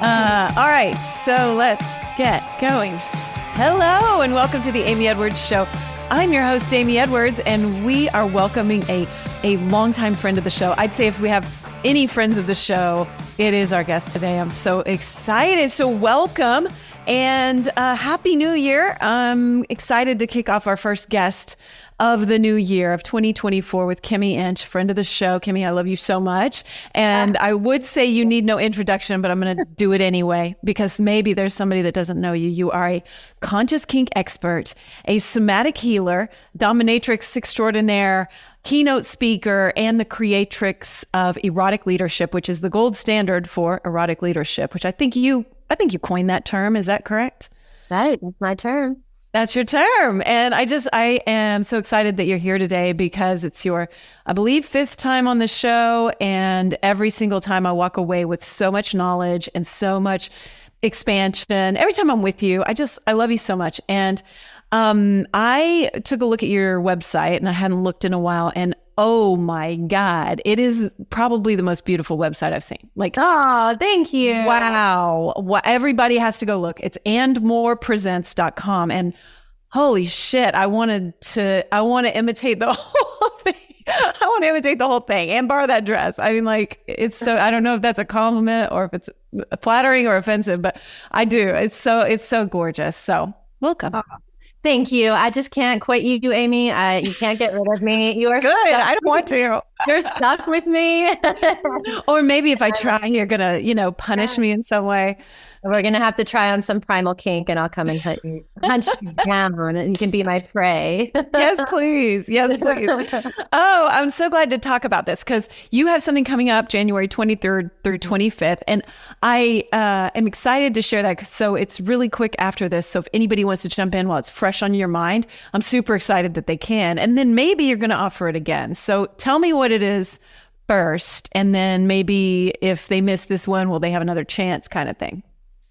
Uh, all right, so let's get going. Hello, and welcome to the Amy Edwards Show. I'm your host, Amy Edwards, and we are welcoming a, a longtime friend of the show. I'd say if we have any friends of the show, it is our guest today. I'm so excited. So, welcome and uh, Happy New Year. I'm excited to kick off our first guest of the new year of 2024 with Kimi Inch, friend of the show. Kimi, I love you so much. And I would say you need no introduction, but I'm going to do it anyway because maybe there's somebody that doesn't know you. You are a conscious kink expert, a somatic healer, dominatrix extraordinaire, keynote speaker, and the creatrix of erotic leadership, which is the gold standard for erotic leadership, which I think you I think you coined that term. Is that correct? Right. That's my term. That's your term. And I just, I am so excited that you're here today because it's your, I believe, fifth time on the show. And every single time I walk away with so much knowledge and so much expansion. Every time I'm with you, I just, I love you so much. And um, I took a look at your website and I hadn't looked in a while. And oh my God, it is probably the most beautiful website I've seen. Like, oh, thank you. Wow. What everybody has to go look. It's andmorepresents.com. And holy shit, I wanted to, I want to imitate the whole thing. I want to imitate the whole thing and borrow that dress. I mean, like, it's so, I don't know if that's a compliment or if it's flattering or offensive, but I do. It's so, it's so gorgeous. So welcome. Oh. Thank you. I just can't quit you, you Amy. Uh, you can't get rid of me. You are good. I don't want to. You're stuck with me. or maybe if I try, you're gonna, you know, punish me in some way. We're gonna have to try on some primal kink, and I'll come and hunt you, hunt you down, and you can be my prey. yes, please. Yes, please. Oh, I'm so glad to talk about this because you have something coming up January 23rd through 25th, and I uh, am excited to share that. So it's really quick after this. So if anybody wants to jump in while it's fresh on your mind, I'm super excited that they can, and then maybe you're going to offer it again. So tell me what it is first, and then maybe if they miss this one, will they have another chance, kind of thing.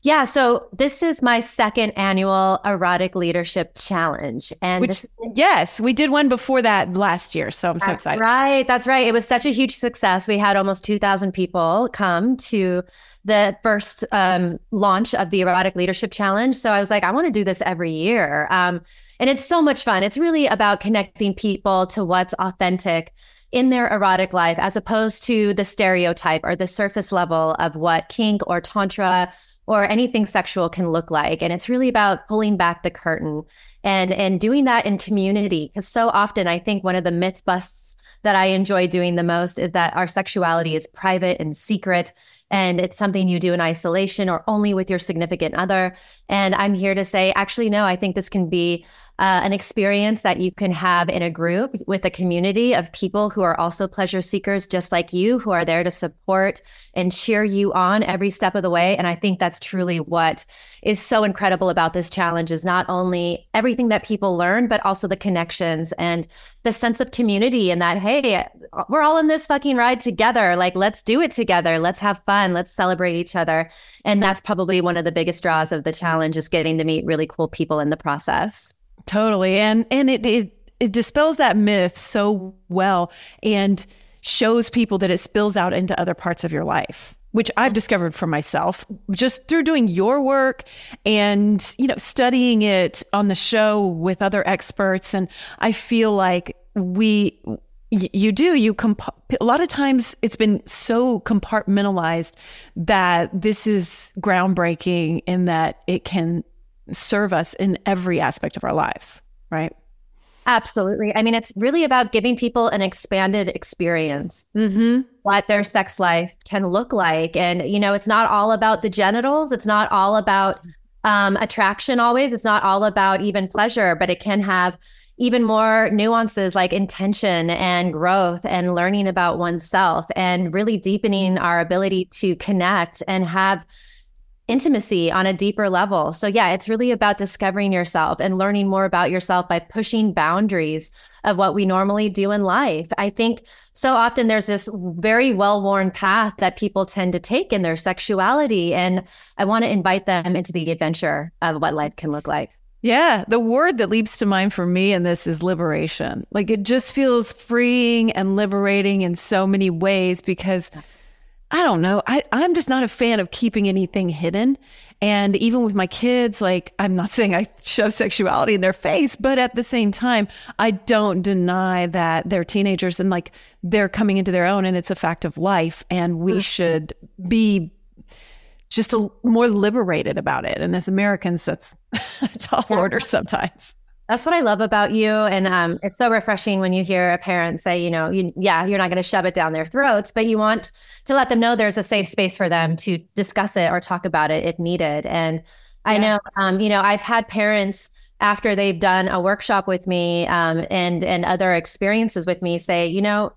Yeah, so this is my second annual erotic leadership challenge. And Which, yes, we did one before that last year. So I'm so excited. Right. That's right. It was such a huge success. We had almost 2,000 people come to the first um, launch of the erotic leadership challenge. So I was like, I want to do this every year. Um, and it's so much fun. It's really about connecting people to what's authentic in their erotic life as opposed to the stereotype or the surface level of what kink or tantra or anything sexual can look like. And it's really about pulling back the curtain and and doing that in community. Because so often I think one of the myth busts that I enjoy doing the most is that our sexuality is private and secret and it's something you do in isolation or only with your significant other. And I'm here to say, actually, no, I think this can be uh, an experience that you can have in a group with a community of people who are also pleasure seekers, just like you, who are there to support and cheer you on every step of the way. And I think that's truly what is so incredible about this challenge is not only everything that people learn, but also the connections and the sense of community and that, hey, we're all in this fucking ride together. Like, let's do it together. Let's have fun. Let's celebrate each other. And that's probably one of the biggest draws of the challenge is getting to meet really cool people in the process. Totally. And and it, it it dispels that myth so well and shows people that it spills out into other parts of your life which I've discovered for myself just through doing your work and you know studying it on the show with other experts and I feel like we you do you comp- a lot of times it's been so compartmentalized that this is groundbreaking in that it can serve us in every aspect of our lives, right? Absolutely. I mean, it's really about giving people an expanded experience, mm-hmm. what their sex life can look like. And, you know, it's not all about the genitals, it's not all about um, attraction always, it's not all about even pleasure, but it can have even more nuances like intention and growth and learning about oneself and really deepening our ability to connect and have intimacy on a deeper level. So, yeah, it's really about discovering yourself and learning more about yourself by pushing boundaries of what we normally do in life. I think so often there's this very well worn path that people tend to take in their sexuality. And I want to invite them into the adventure of what life can look like. Yeah, the word that leaps to mind for me in this is liberation. Like it just feels freeing and liberating in so many ways because I don't know. I, I'm just not a fan of keeping anything hidden. And even with my kids, like, I'm not saying I show sexuality in their face, but at the same time, I don't deny that they're teenagers and like they're coming into their own and it's a fact of life. And we should be just a, more liberated about it. And as Americans, that's a tall order sometimes. That's what I love about you. And um, it's so refreshing when you hear a parent say, you know, you, yeah, you're not going to shove it down their throats, but you want to let them know there's a safe space for them to discuss it or talk about it if needed. And yeah. I know, um, you know, I've had parents after they've done a workshop with me um, and and other experiences with me say, you know,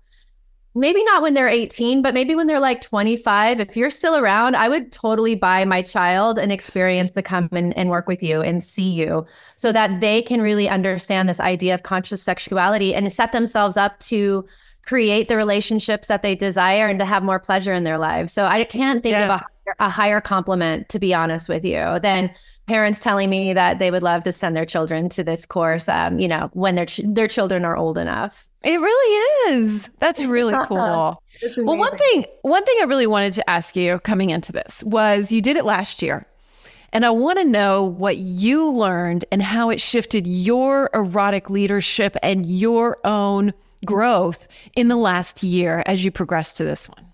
maybe not when they're 18, but maybe when they're like 25, if you're still around, I would totally buy my child an experience to come and, and work with you and see you so that they can really understand this idea of conscious sexuality and set themselves up to create the relationships that they desire and to have more pleasure in their lives. So I can't think yeah. of a, a higher compliment, to be honest with you, than parents telling me that they would love to send their children to this course, um, you know, when their, ch- their children are old enough. It really is. That's really cool. well, one thing, one thing I really wanted to ask you coming into this was you did it last year. And I want to know what you learned and how it shifted your erotic leadership and your own growth in the last year as you progressed to this one.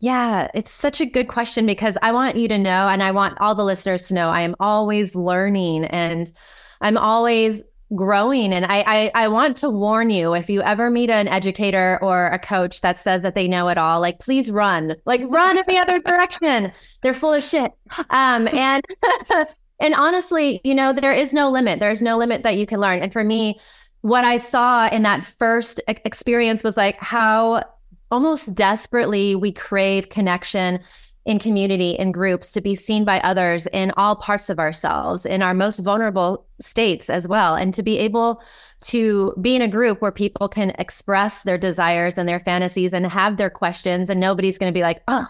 Yeah, it's such a good question because I want you to know, and I want all the listeners to know, I am always learning and I'm always growing. And I, I, I want to warn you if you ever meet an educator or a coach that says that they know it all, like please run, like run in the other direction. They're full of shit. Um, and and honestly, you know, there is no limit. There's no limit that you can learn. And for me, what I saw in that first experience was like how almost desperately we crave connection in community, in groups, to be seen by others in all parts of ourselves, in our most vulnerable states as well, and to be able to be in a group where people can express their desires and their fantasies and have their questions, and nobody's going to be like, oh,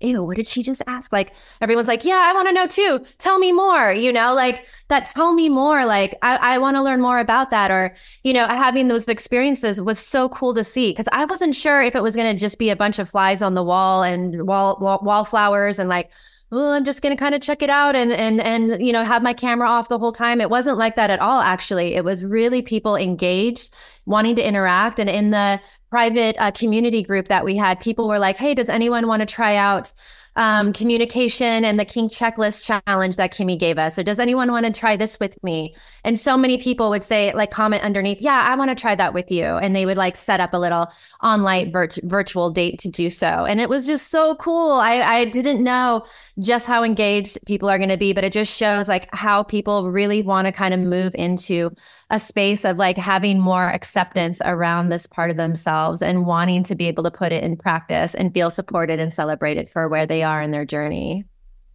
ew, what did she just ask? Like everyone's like, yeah, I want to know too. Tell me more, you know, like that tell me more. Like I, I want to learn more about that. Or, you know, having those experiences was so cool to see because I wasn't sure if it was going to just be a bunch of flies on the wall and wall, wall, wallflowers and like, oh, I'm just going to kind of check it out and, and, and, you know, have my camera off the whole time. It wasn't like that at all, actually. It was really people engaged, wanting to interact. And in the private uh, community group that we had, people were like, hey, does anyone want to try out um, communication and the Kink checklist challenge that Kimi gave us. Or does anyone want to try this with me? And so many people would say, like, comment underneath, yeah, I want to try that with you. And they would like set up a little online virt- virtual date to do so. And it was just so cool. I, I didn't know just how engaged people are going to be, but it just shows like how people really want to kind of move into a space of like having more acceptance around this part of themselves and wanting to be able to put it in practice and feel supported and celebrated for where they are in their journey.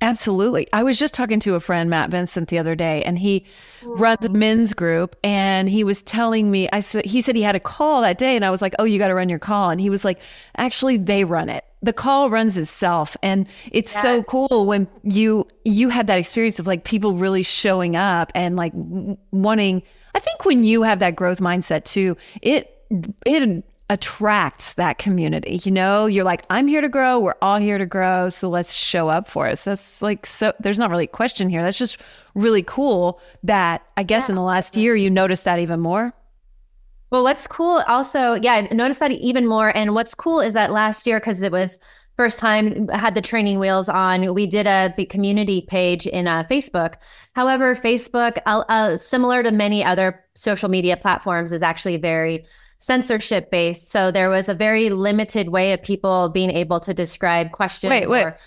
Absolutely. I was just talking to a friend, Matt Vincent, the other day, and he runs a men's group. And he was telling me, I said, he said he had a call that day. And I was like, oh, you got to run your call. And he was like, actually, they run it. The call runs itself. And it's yes. so cool when you, you had that experience of like people really showing up and like wanting, I think when you have that growth mindset too, it it attracts that community. You know, you're like, I'm here to grow. We're all here to grow. So let's show up for us. That's like so. There's not really a question here. That's just really cool. That I guess yeah. in the last year you noticed that even more. Well, what's cool also, yeah, I noticed that even more. And what's cool is that last year, because it was first time had the training wheels on. We did a the community page in uh, facebook. However facebook uh, uh, similar to many other social media platforms is actually very censorship based so there was a very limited way of people being able to describe questions wait wait. or,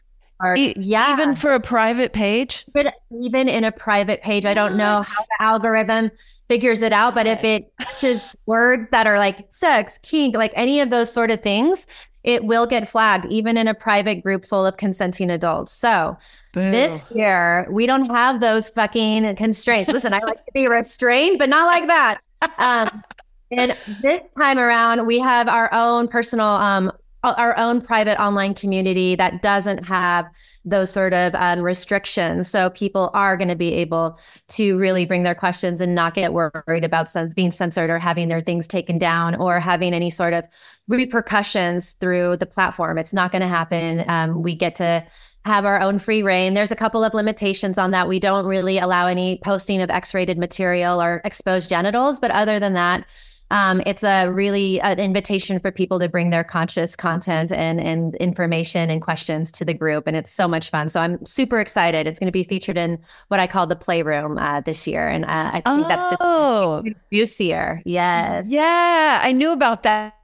or, e- yeah. even for a private page? But even in a private page. I don't know how the algorithm figures it out but if it says words that are like sex kink like any of those sort of things it will get flagged even in a private group full of consenting adults. So this year, we don't have those fucking constraints. Listen, I like to be restrained, but not like that. Um, and this time around, we have our own personal um, our own private online community that doesn't have those sort of um, restrictions. So people are going to be able to really bring their questions and not get worried about being censored or having their things taken down or having any sort of repercussions through the platform. It's not going to happen. Um, we get to have our own free reign. There's a couple of limitations on that. We don't really allow any posting of X rated material or exposed genitals. But other than that, um, it's a really an invitation for people to bring their conscious content and and information and questions to the group, and it's so much fun. So I'm super excited. It's going to be featured in what I call the playroom uh, this year, and uh, I think oh. that's oh. juicier. Yes, yeah, I knew about that.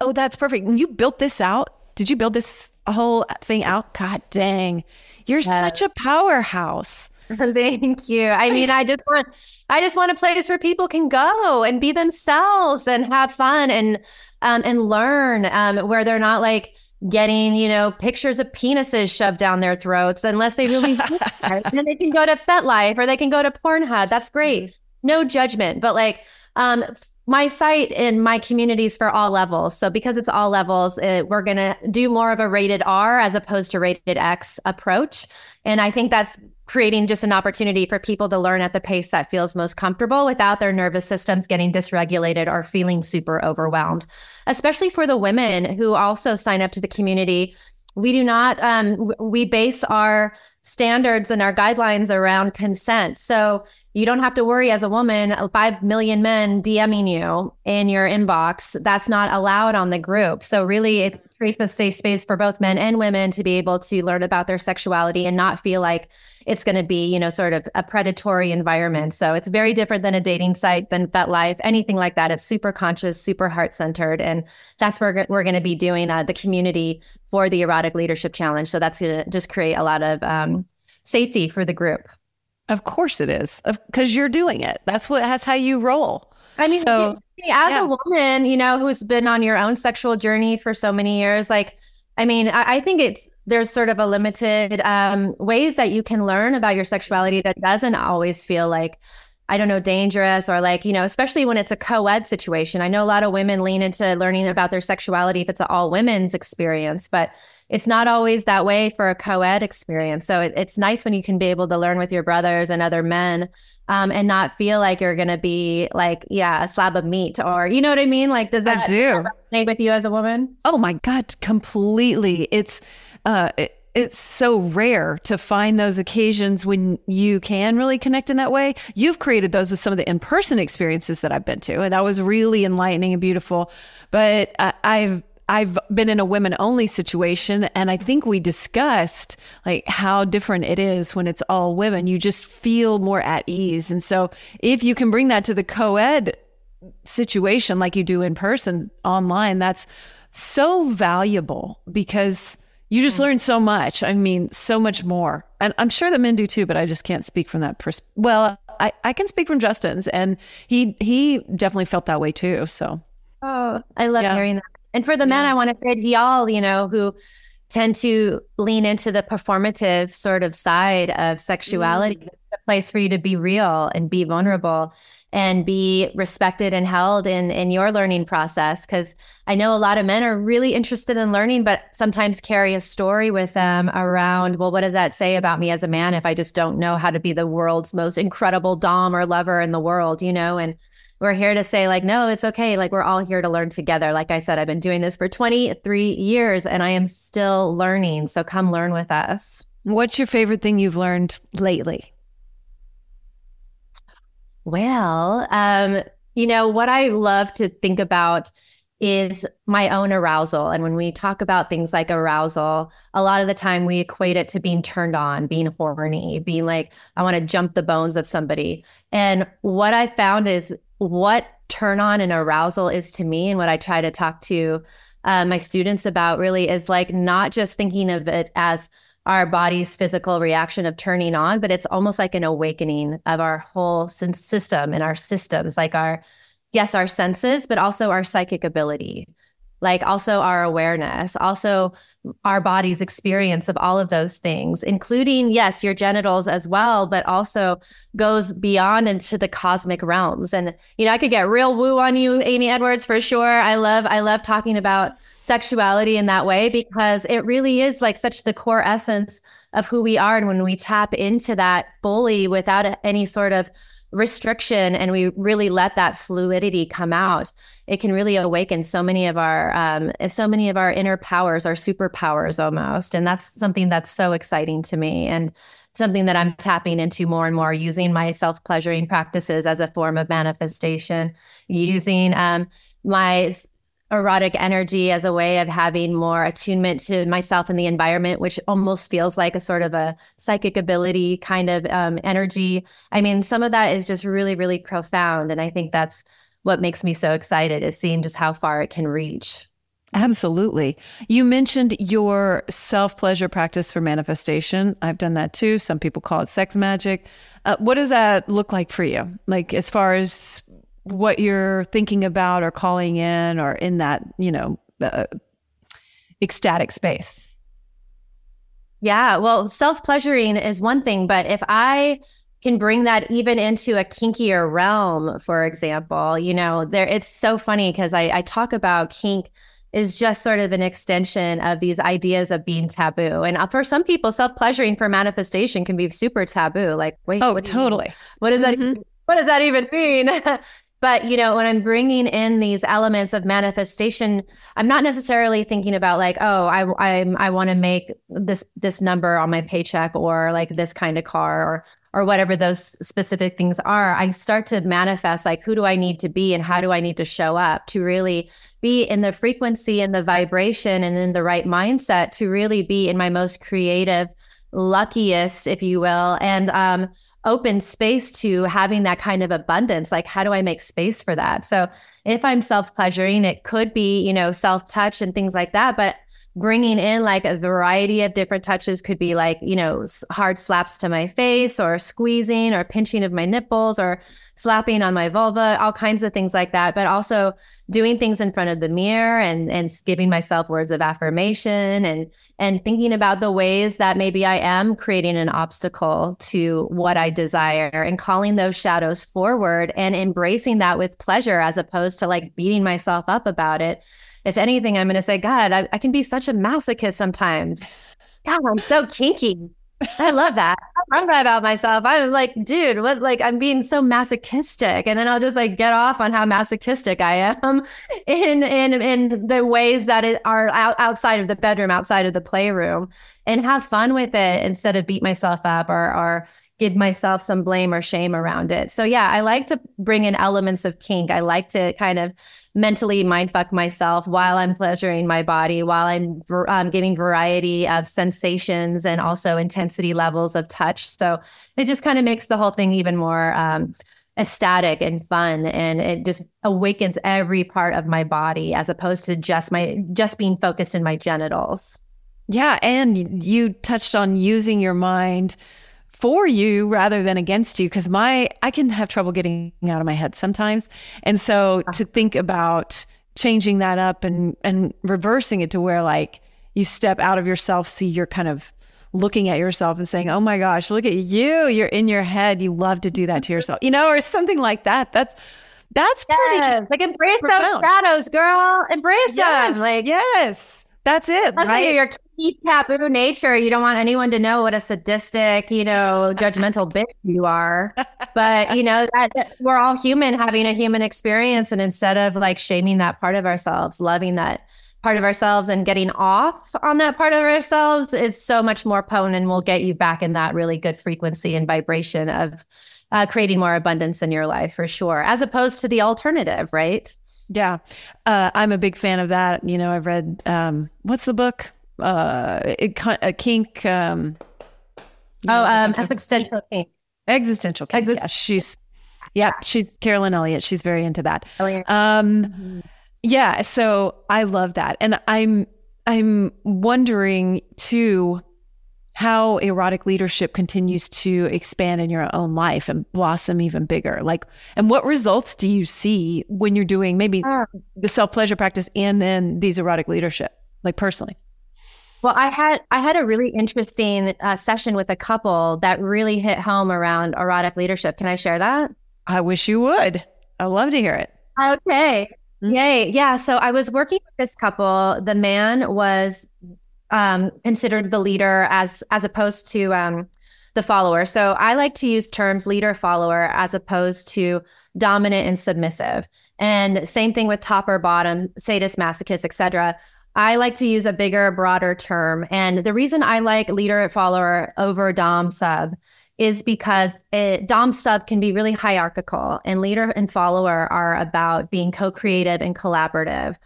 Oh, that's perfect. You built this out. Did you build this whole thing out? God dang, you're yes. such a powerhouse. Thank you. I mean, I just want I just want a place where people can go and be themselves and have fun and um, and learn um, where they're not like getting you know pictures of penises shoved down their throats unless they really and they can go to FetLife or they can go to Pornhub. That's great. No judgment, but like um, my site and my communities for all levels. So because it's all levels, it, we're going to do more of a rated R as opposed to rated X approach. And I think that's creating just an opportunity for people to learn at the pace that feels most comfortable without their nervous systems getting dysregulated or feeling super overwhelmed, especially for the women who also sign up to the community. We do not, um, we base our standards and our guidelines around consent. So you don't have to worry as a woman, 5 million men DMing you in your inbox. That's not allowed on the group. So really it creates a safe space for both men and women to be able to learn about their sexuality and not feel like it's going to be, you know, sort of a predatory environment. So it's very different than a dating site, than FetLife, anything like that. It's super conscious, super heart centered. And that's where we're going to be doing uh, the community for the Erotic Leadership Challenge. So that's going to just create a lot of um, safety for the group. Of course it is, because you're doing it. That's what. That's how you roll. I mean, so, as yeah. a woman, you know, who's been on your own sexual journey for so many years, like, I mean, I, I think it's there's sort of a limited um, ways that you can learn about your sexuality that doesn't always feel like I don't know, dangerous or like, you know, especially when it's a co ed situation. I know a lot of women lean into learning about their sexuality if it's an all women's experience, but it's not always that way for a co ed experience. So it, it's nice when you can be able to learn with your brothers and other men um, and not feel like you're going to be like, yeah, a slab of meat or, you know what I mean? Like, does that I do resonate with you as a woman? Oh my God, completely. It's, uh, it, it's so rare to find those occasions when you can really connect in that way. You've created those with some of the in person experiences that I've been to, and that was really enlightening and beautiful. But I, I've I've been in a women only situation and I think we discussed like how different it is when it's all women. You just feel more at ease. And so if you can bring that to the co-ed situation like you do in person online, that's so valuable because you just mm. learn so much. I mean, so much more. And I'm sure that men do too, but I just can't speak from that pers- well, I, I can speak from Justin's and he he definitely felt that way too. So Oh, I love yeah. hearing that. And for the men, I want to say to y'all, you know, who tend to lean into the performative sort of side of sexuality, mm. a place for you to be real and be vulnerable and be respected and held in in your learning process. Because i know a lot of men are really interested in learning but sometimes carry a story with them around well what does that say about me as a man if i just don't know how to be the world's most incredible dom or lover in the world? you know and we're here to say like no it's okay. Like we're all here to learn together. Like i said i've been doing this for 23 years and i am still learning. So come learn with us. What's your favorite thing you've learned lately? Well, um, you know, what I love to think about is my own arousal. And when we talk about things like arousal, a lot of the time we equate it to being turned on, being horny, being like, I want to jump the bones of somebody. And what I found is what turn on and arousal is to me, and what I try to talk to uh, my students about really is like not just thinking of it as our body's physical reaction of turning on, but it's almost like an awakening of our whole system and our systems, like our, yes, our senses, but also our psychic ability. Like also our awareness, also our body's experience of all of those things, including, yes, your genitals as well, but also goes beyond into the cosmic realms. And, you know, I could get real woo on you, Amy Edwards, for sure. I love, I love talking about sexuality in that way because it really is like such the core essence of who we are. And when we tap into that fully without any sort of restriction and we really let that fluidity come out it can really awaken so many of our um, so many of our inner powers our superpowers almost and that's something that's so exciting to me and something that i'm tapping into more and more using my self-pleasuring practices as a form of manifestation using um, my erotic energy as a way of having more attunement to myself and the environment, which almost feels like a sort of a psychic ability kind of um, energy. I mean, some of that is just really, really profound. And I think that's what makes me so excited is seeing just how far it can reach. Absolutely. You mentioned your self pleasure practice for manifestation. I've done that too. Some people call it sex magic. Uh, what does that look like for you? Like, as far as what you're thinking about or calling in or in that, you know, uh, ecstatic space. Yeah, well, self pleasuring is one thing, but if I can bring that even into a kinkier realm, for example, you know, there it's so funny because I, I talk about kink is just sort of an extension of these ideas of being taboo. And for some people, self pleasuring for manifestation can be super taboo. Like, wait, oh, what totally. What does mm-hmm. that? What does that even mean? But, you know, when I'm bringing in these elements of manifestation, I'm not necessarily thinking about like, oh, I I I want to make this this number on my paycheck or like this kind of car or or whatever those specific things are. I start to manifest like who do I need to be and how do I need to show up to really be in the frequency and the vibration and in the right mindset to really be in my most creative, luckiest, if you will. And um open space to having that kind of abundance like how do i make space for that so if i'm self pleasuring it could be you know self touch and things like that but bringing in like a variety of different touches could be like you know hard slaps to my face or squeezing or pinching of my nipples or slapping on my vulva all kinds of things like that but also doing things in front of the mirror and and giving myself words of affirmation and and thinking about the ways that maybe I am creating an obstacle to what I desire and calling those shadows forward and embracing that with pleasure as opposed to like beating myself up about it if anything, I'm going to say, God, I, I can be such a masochist sometimes. God, I'm so kinky. I love that. I'm right about myself. I'm like, dude, what? Like, I'm being so masochistic, and then I'll just like get off on how masochistic I am in in in the ways that it are out, outside of the bedroom, outside of the playroom, and have fun with it instead of beat myself up or or give myself some blame or shame around it. So yeah, I like to bring in elements of kink. I like to kind of mentally mindfuck myself while I'm pleasuring my body, while I'm um, giving variety of sensations and also intensity levels of touch. So it just kind of makes the whole thing even more um, ecstatic and fun, and it just awakens every part of my body as opposed to just my just being focused in my genitals. Yeah, and you touched on using your mind for you rather than against you because my I can have trouble getting out of my head sometimes. And so ah. to think about changing that up and and reversing it to where like you step out of yourself, see you're kind of looking at yourself and saying, "Oh my gosh, look at you. You're in your head. You love to do that to yourself." You know, or something like that. That's that's yes. pretty like embrace profound. those shadows, girl. Embrace yes. them. Like yes. That's it. That's right? Your key taboo nature. You don't want anyone to know what a sadistic, you know, judgmental bitch you are. But you know that we're all human, having a human experience, and instead of like shaming that part of ourselves, loving that part of ourselves, and getting off on that part of ourselves is so much more potent, and will get you back in that really good frequency and vibration of uh, creating more abundance in your life for sure, as opposed to the alternative, right? Yeah. Uh, I'm a big fan of that. You know, I've read, um, what's the book? Uh, it, a kink. Um, oh, um, existential kink. Existential kink. Exist- yeah, she's, yeah, she's Carolyn Elliott. She's very into that. Elliott. Um, mm-hmm. yeah. So I love that. And I'm, I'm wondering too, how erotic leadership continues to expand in your own life and blossom even bigger. Like, and what results do you see when you're doing maybe ah. the self pleasure practice and then these erotic leadership, like personally? Well, I had I had a really interesting uh, session with a couple that really hit home around erotic leadership. Can I share that? I wish you would. I'd love to hear it. Okay. Mm-hmm. Yay. Yeah. So I was working with this couple. The man was um, considered the leader as as opposed to um, the follower. So I like to use terms leader follower as opposed to dominant and submissive. And same thing with top or bottom, sadist, masochist, etc. I like to use a bigger, broader term. And the reason I like leader and follower over dom sub is because it, dom sub can be really hierarchical, and leader and follower are about being co-creative and collaborative.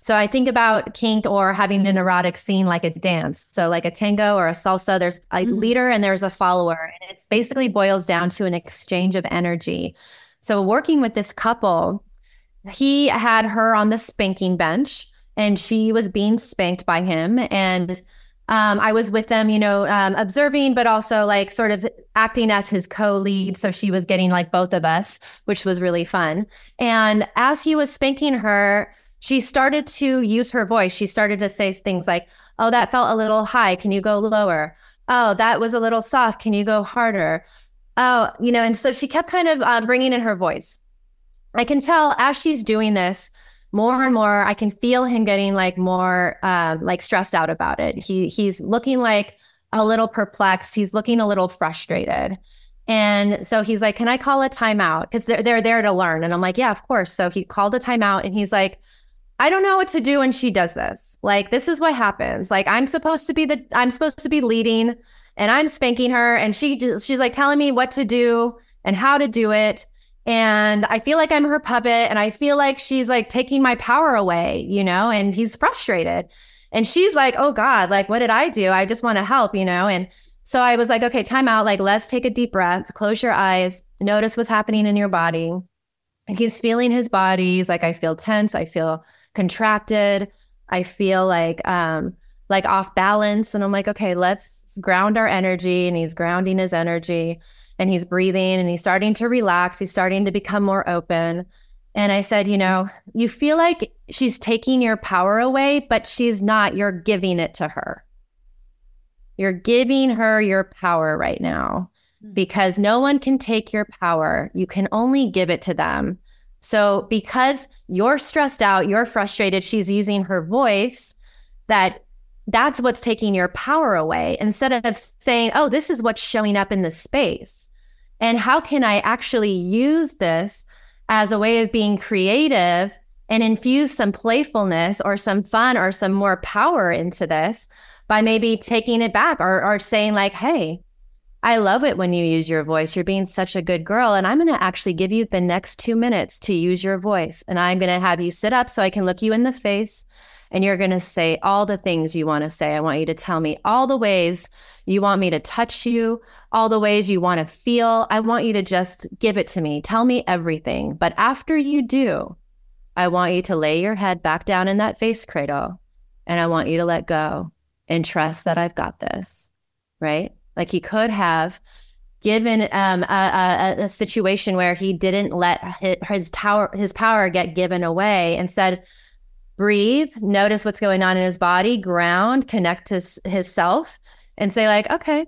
So I think about kink or having an erotic scene like a dance. So like a tango or a salsa, there's a mm-hmm. leader and there's a follower. And it's basically boils down to an exchange of energy. So working with this couple, he had her on the spanking bench and she was being spanked by him. And um, I was with them, you know, um, observing, but also like sort of acting as his co lead. So she was getting like both of us, which was really fun. And as he was spanking her, she started to use her voice. She started to say things like, Oh, that felt a little high. Can you go lower? Oh, that was a little soft. Can you go harder? Oh, you know, and so she kept kind of uh, bringing in her voice. I can tell as she's doing this more and more, I can feel him getting like more um, like stressed out about it. He he's looking like a little perplexed. He's looking a little frustrated. And so he's like, Can I call a timeout? Because they're, they're there to learn. And I'm like, Yeah, of course. So he called a timeout and he's like, I don't know what to do when she does this. Like, this is what happens. Like, I'm supposed to be the, I'm supposed to be leading and I'm spanking her. And she, she's like telling me what to do and how to do it. And I feel like I'm her puppet and I feel like she's like taking my power away, you know, and he's frustrated. And she's like, oh God, like, what did I do? I just want to help, you know? And so I was like, okay, time out. Like, let's take a deep breath, close your eyes, notice what's happening in your body. And he's feeling his body. He's like, I feel tense. I feel contracted. I feel like um like off balance and I'm like, okay, let's ground our energy and he's grounding his energy and he's breathing and he's starting to relax, he's starting to become more open. And I said, you know, you feel like she's taking your power away, but she's not. You're giving it to her. You're giving her your power right now hmm. because no one can take your power. You can only give it to them. So, because you're stressed out, you're frustrated, she's using her voice that that's what's taking your power away instead of saying, "Oh, this is what's showing up in the space." And how can I actually use this as a way of being creative and infuse some playfulness or some fun or some more power into this by maybe taking it back or, or saying like, "Hey, I love it when you use your voice. You're being such a good girl. And I'm going to actually give you the next two minutes to use your voice. And I'm going to have you sit up so I can look you in the face. And you're going to say all the things you want to say. I want you to tell me all the ways you want me to touch you, all the ways you want to feel. I want you to just give it to me. Tell me everything. But after you do, I want you to lay your head back down in that face cradle. And I want you to let go and trust that I've got this. Right. Like he could have given um, a, a, a, situation where he didn't let his, tower his power get given away and said breathe notice what's going on in his body ground connect to his self and say like okay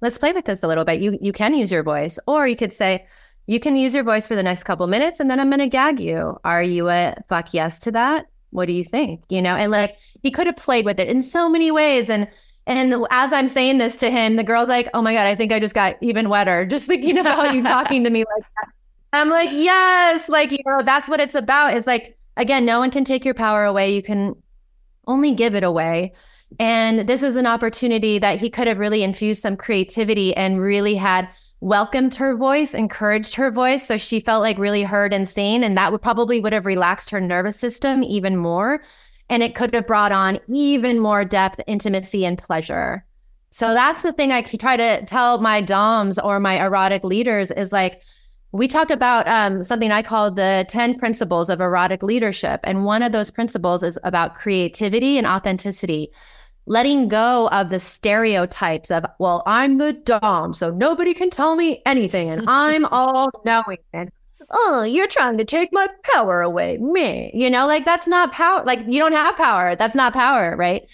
let's play with this a little bit. You you can use your voice. Or you could say you can use your voice for the next couple minutes and then i'm to gag you. Are you a fuck yes to that? What do you think? You know and like he could have played with it in so many ways and and as I'm saying this to him, the girl's like, "Oh my god, I think I just got even wetter. Just thinking about you talking to me like that." I'm like, "Yes, like you know, that's what it's about." It's like again, no one can take your power away. You can only give it away. And this is an opportunity that he could have really infused some creativity and really had welcomed her voice, encouraged her voice so she felt like really heard and seen and that would probably would have relaxed her nervous system even more and it could have brought on even more depth, intimacy, and pleasure. So that's the thing I try to tell my DOMs or my erotic leaders is like, we talk about um, something I call the 10 principles of erotic leadership. And one of those principles is about creativity and authenticity. letting go of the stereotypes of, well, I'm the Dom, so nobody can tell me anything, and I'm all knowing. And oh, you're trying to take my power away, me. You know, like that's not power. Like you don't have power. That's not power, right?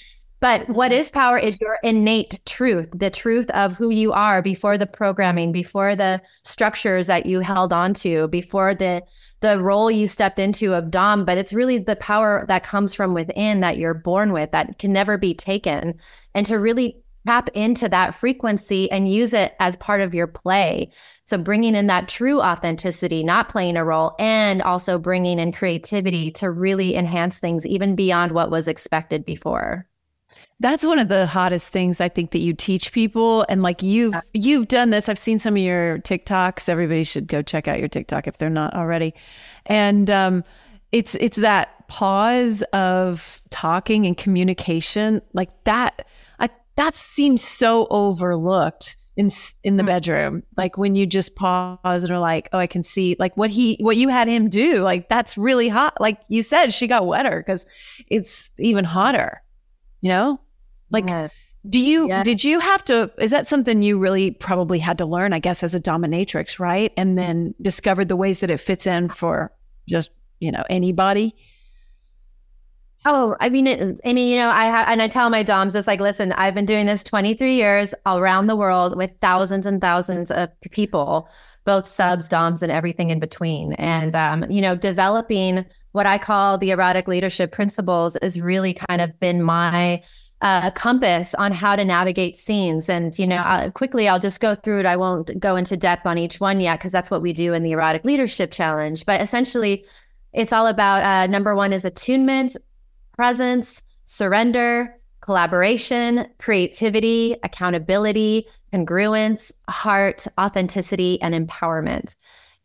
But what mm-hmm. power is your innate truth, the truth of who you are before the programming, before the structures that you held onto, before the the role you stepped into of Dom, but it's really the power that comes from within that you're born with that can never be taken. And to really tap into that frequency and use it as part of your play. So bringing in that true authenticity, not playing a role, and also bringing in creativity to really enhance things even beyond what was expected before. That's one of the hottest things I think that you teach people and like you've you've done this. I've seen some of your TikToks. Everybody should go check out your TikTok if they're not already. And um it's it's that pause of talking and communication like that I that seems so overlooked in in the mm. bedroom like when you just pause and are like oh i can see like what he what you had him do like that's really hot like you said she got wetter because it's even hotter you know like, yeah. do you, yeah. did you have to, is that something you really probably had to learn, I guess, as a dominatrix, right? And then discovered the ways that it fits in for just, you know, anybody? Oh, I mean, it, I mean, you know, I have, and I tell my doms, it's like, listen, I've been doing this 23 years around the world with thousands and thousands of people, both subs, doms, and everything in between. And, um, you know, developing what I call the erotic leadership principles has really kind of been my a compass on how to navigate scenes. And, you know, I'll, quickly, I'll just go through it. I won't go into depth on each one yet, because that's what we do in the Erotic Leadership Challenge. But essentially, it's all about uh, number one is attunement, presence, surrender, collaboration, creativity, accountability, congruence, heart, authenticity, and empowerment.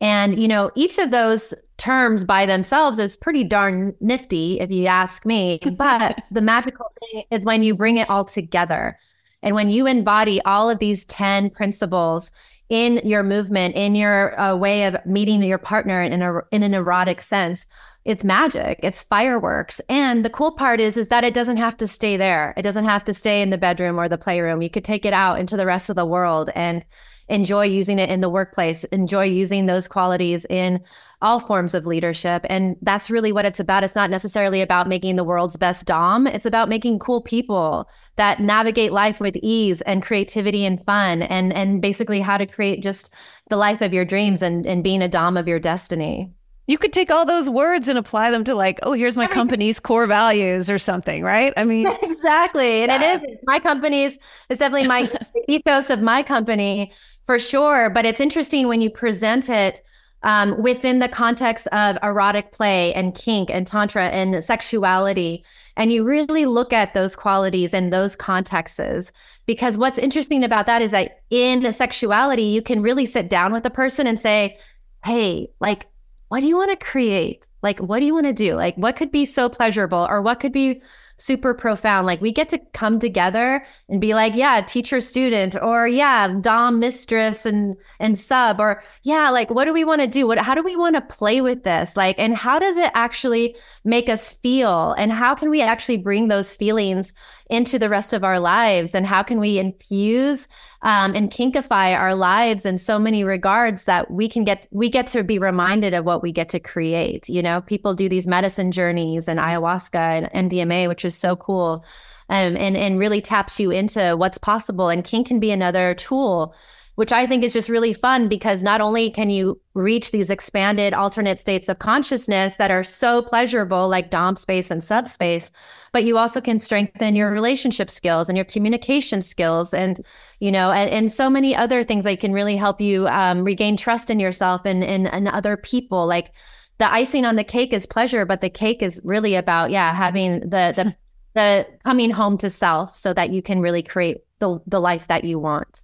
And, you know, each of those terms by themselves is pretty darn nifty, if you ask me. But the magical thing is when you bring it all together. And when you embody all of these 10 principles in your movement, in your uh, way of meeting your partner in, a, in an erotic sense, it's magic it's fireworks and the cool part is is that it doesn't have to stay there it doesn't have to stay in the bedroom or the playroom you could take it out into the rest of the world and enjoy using it in the workplace, enjoy using those qualities in all forms of leadership. And that's really what it's about. It's not necessarily about making the world's best Dom, it's about making cool people that navigate life with ease and creativity and fun and and basically how to create just the life of your dreams and, and being a Dom of your destiny. You could take all those words and apply them to like, oh, here's my company's core values or something, right? I mean, exactly. And it is my company's, it's definitely my ethos of my company for sure. But it's interesting when you present it um, within the context of erotic play and kink and tantra and sexuality. And you really look at those qualities and those contexts. Because what's interesting about that is that in sexuality, you can really sit down with a person and say, hey, like, what do you want to create? Like, what do you want to do? Like, what could be so pleasurable or what could be super profound. Like we get to come together and be like, yeah, teacher student, or yeah, dom mistress and and sub, or yeah, like what do we want to do? What how do we want to play with this? Like, and how does it actually make us feel? And how can we actually bring those feelings into the rest of our lives? And how can we infuse um, and kinkify our lives in so many regards that we can get we get to be reminded of what we get to create you know people do these medicine journeys and ayahuasca and mdma which is so cool um, and and really taps you into what's possible and kink can be another tool which I think is just really fun because not only can you reach these expanded alternate states of consciousness that are so pleasurable, like Dom space and subspace, but you also can strengthen your relationship skills and your communication skills and, you know, and, and so many other things that can really help you um, regain trust in yourself and, and, and other people. Like the icing on the cake is pleasure, but the cake is really about, yeah, having the, the, the coming home to self so that you can really create the, the life that you want.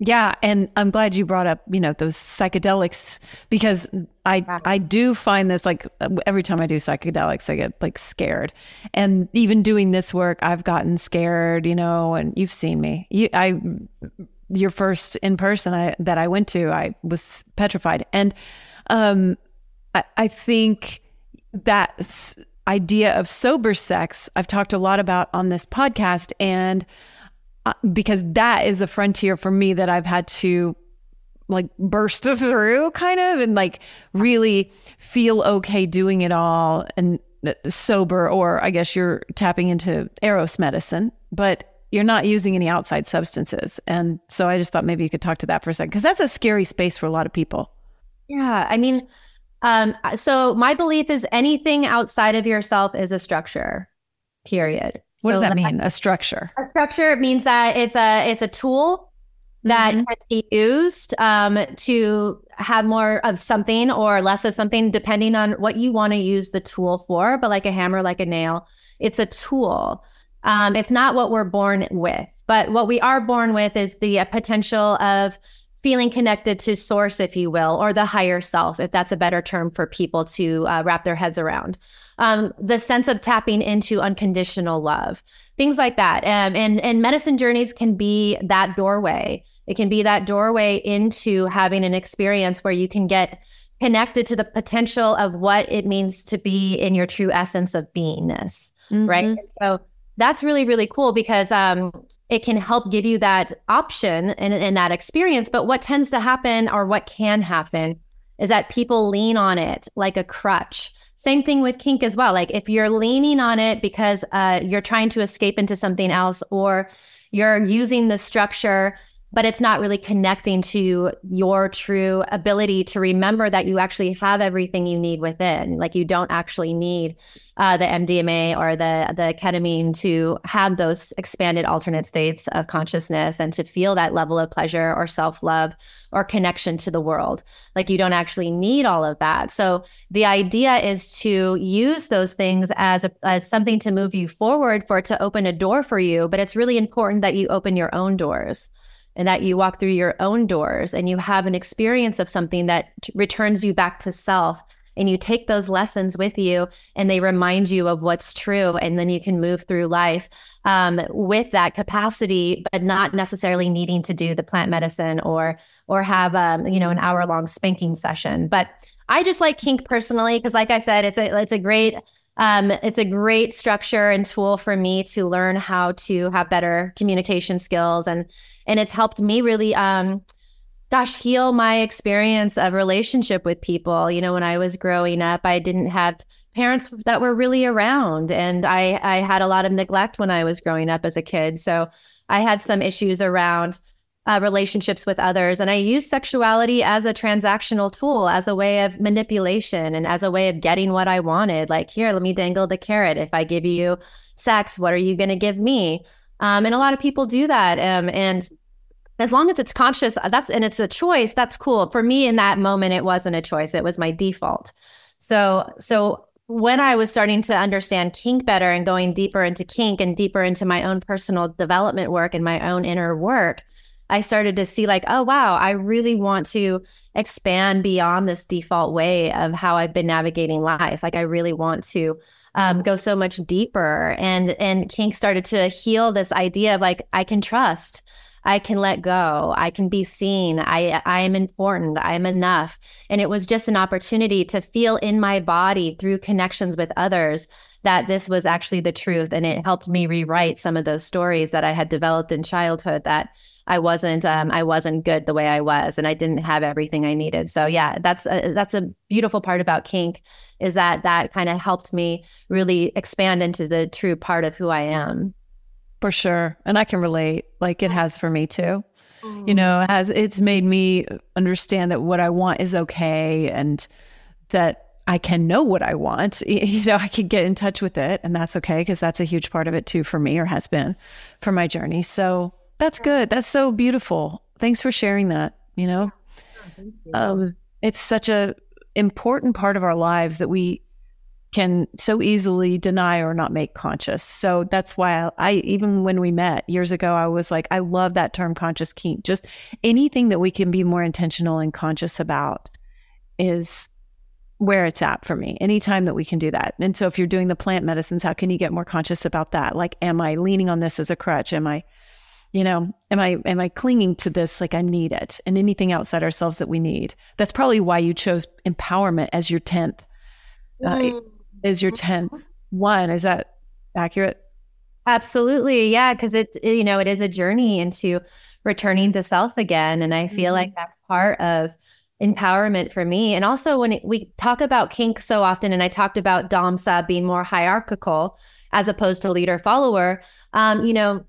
Yeah, and I'm glad you brought up, you know, those psychedelics because I I do find this like every time I do psychedelics I get like scared. And even doing this work I've gotten scared, you know, and you've seen me. You I your first in person I that I went to, I was petrified. And um I, I think that idea of sober sex, I've talked a lot about on this podcast. And uh, because that is a frontier for me that I've had to like burst through kind of and like really feel okay doing it all and uh, sober or I guess you're tapping into eros medicine but you're not using any outside substances and so I just thought maybe you could talk to that for a second because that's a scary space for a lot of people yeah I mean um so my belief is anything outside of yourself is a structure period what so does that mean a structure a structure means that it's a it's a tool that mm-hmm. can be used um, to have more of something or less of something, depending on what you want to use the tool for. But like a hammer, like a nail, it's a tool. Um, it's not what we're born with, but what we are born with is the potential of feeling connected to source, if you will, or the higher self, if that's a better term for people to uh, wrap their heads around. Um, the sense of tapping into unconditional love, things like that. Um, and and medicine journeys can be that doorway it can be that doorway into having an experience where you can get connected to the potential of what it means to be in your true essence of beingness. Mm-hmm. Right. And so that's really, really cool because um, it can help give you that option and, that experience. But what tends to happen or what can happen is that people lean on it like a crutch. Same thing with kink as well. Like if you're leaning on it because uh, you're trying to escape into something else or you're using the structure but it's not really connecting to your true ability to remember that you actually have everything you need within. Like you don't actually need uh, the MDMA or the the ketamine to have those expanded alternate states of consciousness and to feel that level of pleasure or self love or connection to the world. Like you don't actually need all of that. So the idea is to use those things as a, as something to move you forward for it to open a door for you. But it's really important that you open your own doors and that you walk through your own doors and you have an experience of something that returns you back to self and you take those lessons with you and they remind you of what's true and then you can move through life um, with that capacity but not necessarily needing to do the plant medicine or or have um, you know an hour long spanking session. But i just like kink personally because like i said it's a it's a great um, it's a great structure and tool for me to learn how to have better communication skills. And and it's helped me really um gosh heal my experience of relationship with people. You know when i was growing up i didn't have parents that were really around and i i had a lot of neglect when i was growing up as a kid. So i had some issues around uh, relationships with others and i use sexuality as a transactional tool as a way of manipulation and as a way of getting what i wanted like here let me dangle the carrot if i give you sex what are you going to give me um, and a lot of people do that. Um, and as long as it's conscious, that's and it's a choice. That's cool. For me, in that moment, it wasn't a choice. It was my default. So, so when I was starting to understand kink better and going deeper into kink and deeper into my own personal development work and my own inner work, I started to see like, oh wow, I really want to expand beyond this default way of how I've been navigating life. Like I really want to um, go so much deeper. And and kink started to heal this idea of like I can trust, I can let go, I can be seen, I I am important, I am enough. And it was just an opportunity to feel in my body through connections with others that this was actually the truth. And it helped me rewrite some of those stories that I had developed in childhood that I wasn't um, I wasn't good the way I was, and I didn't have everything I needed. So yeah, that's a, that's a beautiful part about kink is that that kind of helped me really expand into the true part of who I am. For sure, and I can relate. Like it has for me too. Mm. You know, it has it's made me understand that what I want is okay, and that I can know what I want. You know, I can get in touch with it, and that's okay because that's a huge part of it too for me, or has been for my journey. So that's good. That's so beautiful. Thanks for sharing that. You know, um, it's such a important part of our lives that we can so easily deny or not make conscious. So that's why I, I, even when we met years ago, I was like, I love that term conscious kink. Just anything that we can be more intentional and conscious about is where it's at for me. Anytime that we can do that. And so if you're doing the plant medicines, how can you get more conscious about that? Like, am I leaning on this as a crutch? Am I you know am i am i clinging to this like i need it and anything outside ourselves that we need that's probably why you chose empowerment as your 10th uh, mm. is your 10th one. Is that accurate? Absolutely. Yeah. Cause it's, you know, it is a journey into returning to self again. And I feel mm-hmm. like that's part of empowerment for me. And also when it, we talk about kink so often, and I talked about Dom Sub being more hierarchical as opposed to leader follower, um, you know,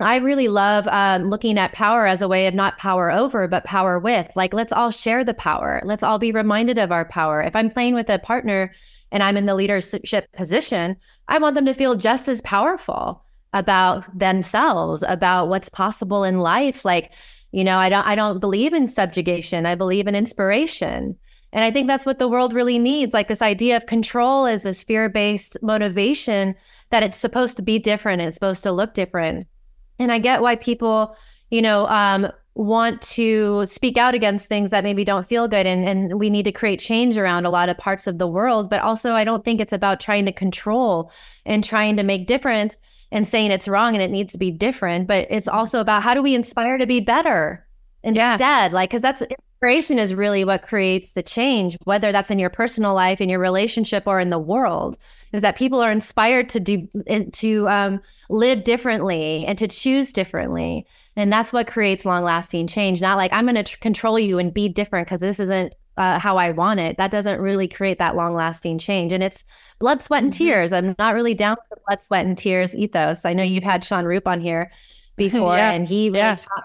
I really love um, looking at power as a way of not power over, but power with. Like, let's all share the power. Let's all be reminded of our power. If I'm playing with a partner and I'm in the leadership position, I want them to feel just as powerful about themselves, about what's possible in life. Like, you know, I don't I don't believe in subjugation. I believe in inspiration. And I think that's what the world really needs. Like this idea of control is this fear-based motivation that it's supposed to be different, it's supposed to look different. And I get why people, you know, um, want to speak out against things that maybe don't feel good and, and we need to create change around a lot of parts of the world. But also i don't think it's about trying to control and trying to make different and saying it's wrong and it needs to be different but it's also about how do we inspire to be better instead? Yeah. like because that's inspiration is really what creates the change whether that's in your personal life in your relationship or in the world is that people are inspired to do to um, live differently and to choose differently and that's what creates long lasting change not like i'm going to tr- control you and be different because this isn't uh, how i want it that doesn't really create that long lasting change and it's blood, sweat, and mm-hmm. tears. I'm not really down for blood, sweat, and tears ethos. I know you've had Sean Roop on here before, yeah. and he really yeah. taught,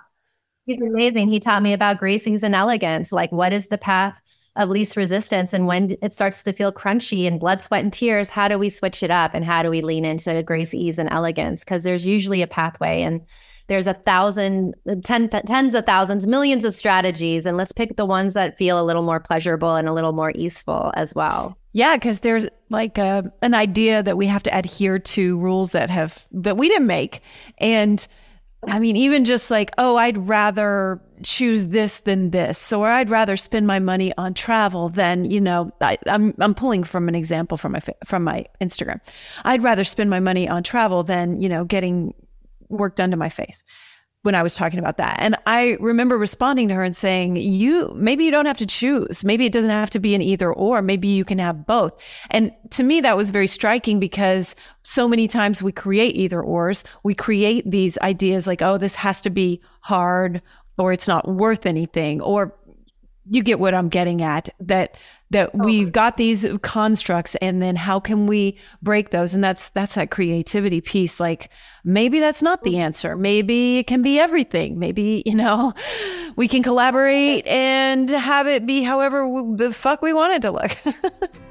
he's amazing. He taught me about grace, ease, and elegance. Like, what is the path of least resistance? And when it starts to feel crunchy and blood, sweat, and tears, how do we switch it up? And how do we lean into grace, ease, and elegance? Because there's usually a pathway. And there's a thousand, ten, tens of thousands, millions of strategies. And let's pick the ones that feel a little more pleasurable and a little more easeful as well. Yeah, because there's like a, an idea that we have to adhere to rules that have that we didn't make, and I mean, even just like, oh, I'd rather choose this than this, or I'd rather spend my money on travel than you know. I, am I'm, I'm pulling from an example from my from my Instagram. I'd rather spend my money on travel than you know getting work done to my face when I was talking about that. And I remember responding to her and saying, you maybe you don't have to choose. Maybe it doesn't have to be an either or. Maybe you can have both. And to me, that was very striking because so many times we create either ors. We create these ideas like, oh, this has to be hard or it's not worth anything or you get what I'm getting at that that oh. we've got these constructs and then how can we break those? And that's that's that creativity piece. Like maybe that's not the mm-hmm. answer. Maybe it can be everything. Maybe you know we can collaborate and have it be however the fuck we want it to look.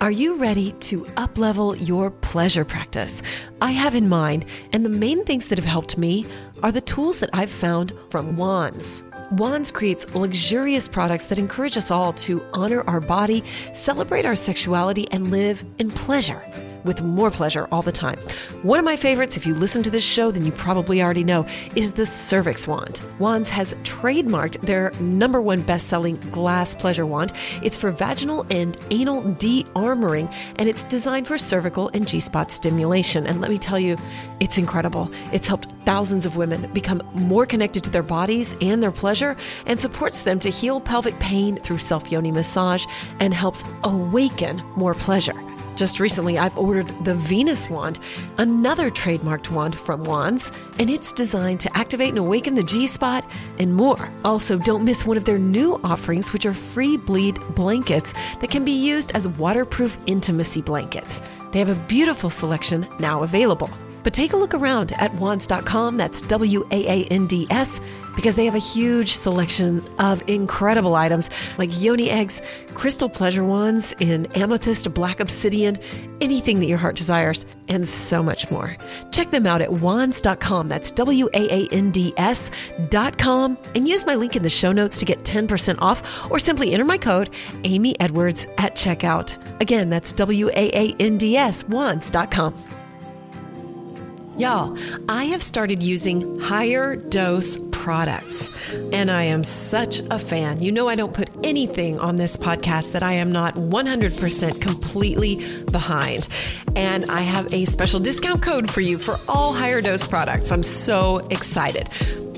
Are you ready to uplevel your pleasure practice? I have in mind, and the main things that have helped me are the tools that I've found from Waands. Waands creates luxurious products that encourage us all to honor our body, celebrate our sexuality, and live in pleasure with more pleasure all the time. One of my favorites, if you listen to this show, then you probably already know, is the Cervix Wand. Waands has trademarked their number one best selling glass pleasure wand. It's for vaginal and anal de armoring, and it's designed for cervical and G spot stimulation. And let me tell you, it's incredible. It's helped thousands of women become more connected to their bodies and their pleasure and supports them to heal pelvic pain through self yoni massage and helps awaken more pleasure. Just recently, I've ordered the Venus wand, another trademarked wand from Waands, and it's designed to activate and awaken the G spot and more. Also, don't miss one of their new offerings, which are free bleed blankets that can be used as waterproof intimacy blankets. They have a beautiful selection now available. But take a look around at waands.com, that's W A A N D S, because they have a huge selection of incredible items like yoni eggs, crystal pleasure wands in amethyst, black obsidian, anything that your heart desires, and so much more. Check them out at waands.com, that's W A A N D S.com, and use my link in the show notes to get 10% off, or simply enter my code Amy Edwards at checkout. Again, that's W A A N D S, waands.com. Y'all, I have started using higher dose products, and I am such a fan. You know, I don't put anything on this podcast that I am not 100% completely behind. And I have a special discount code for you for all higher dose products. I'm so excited.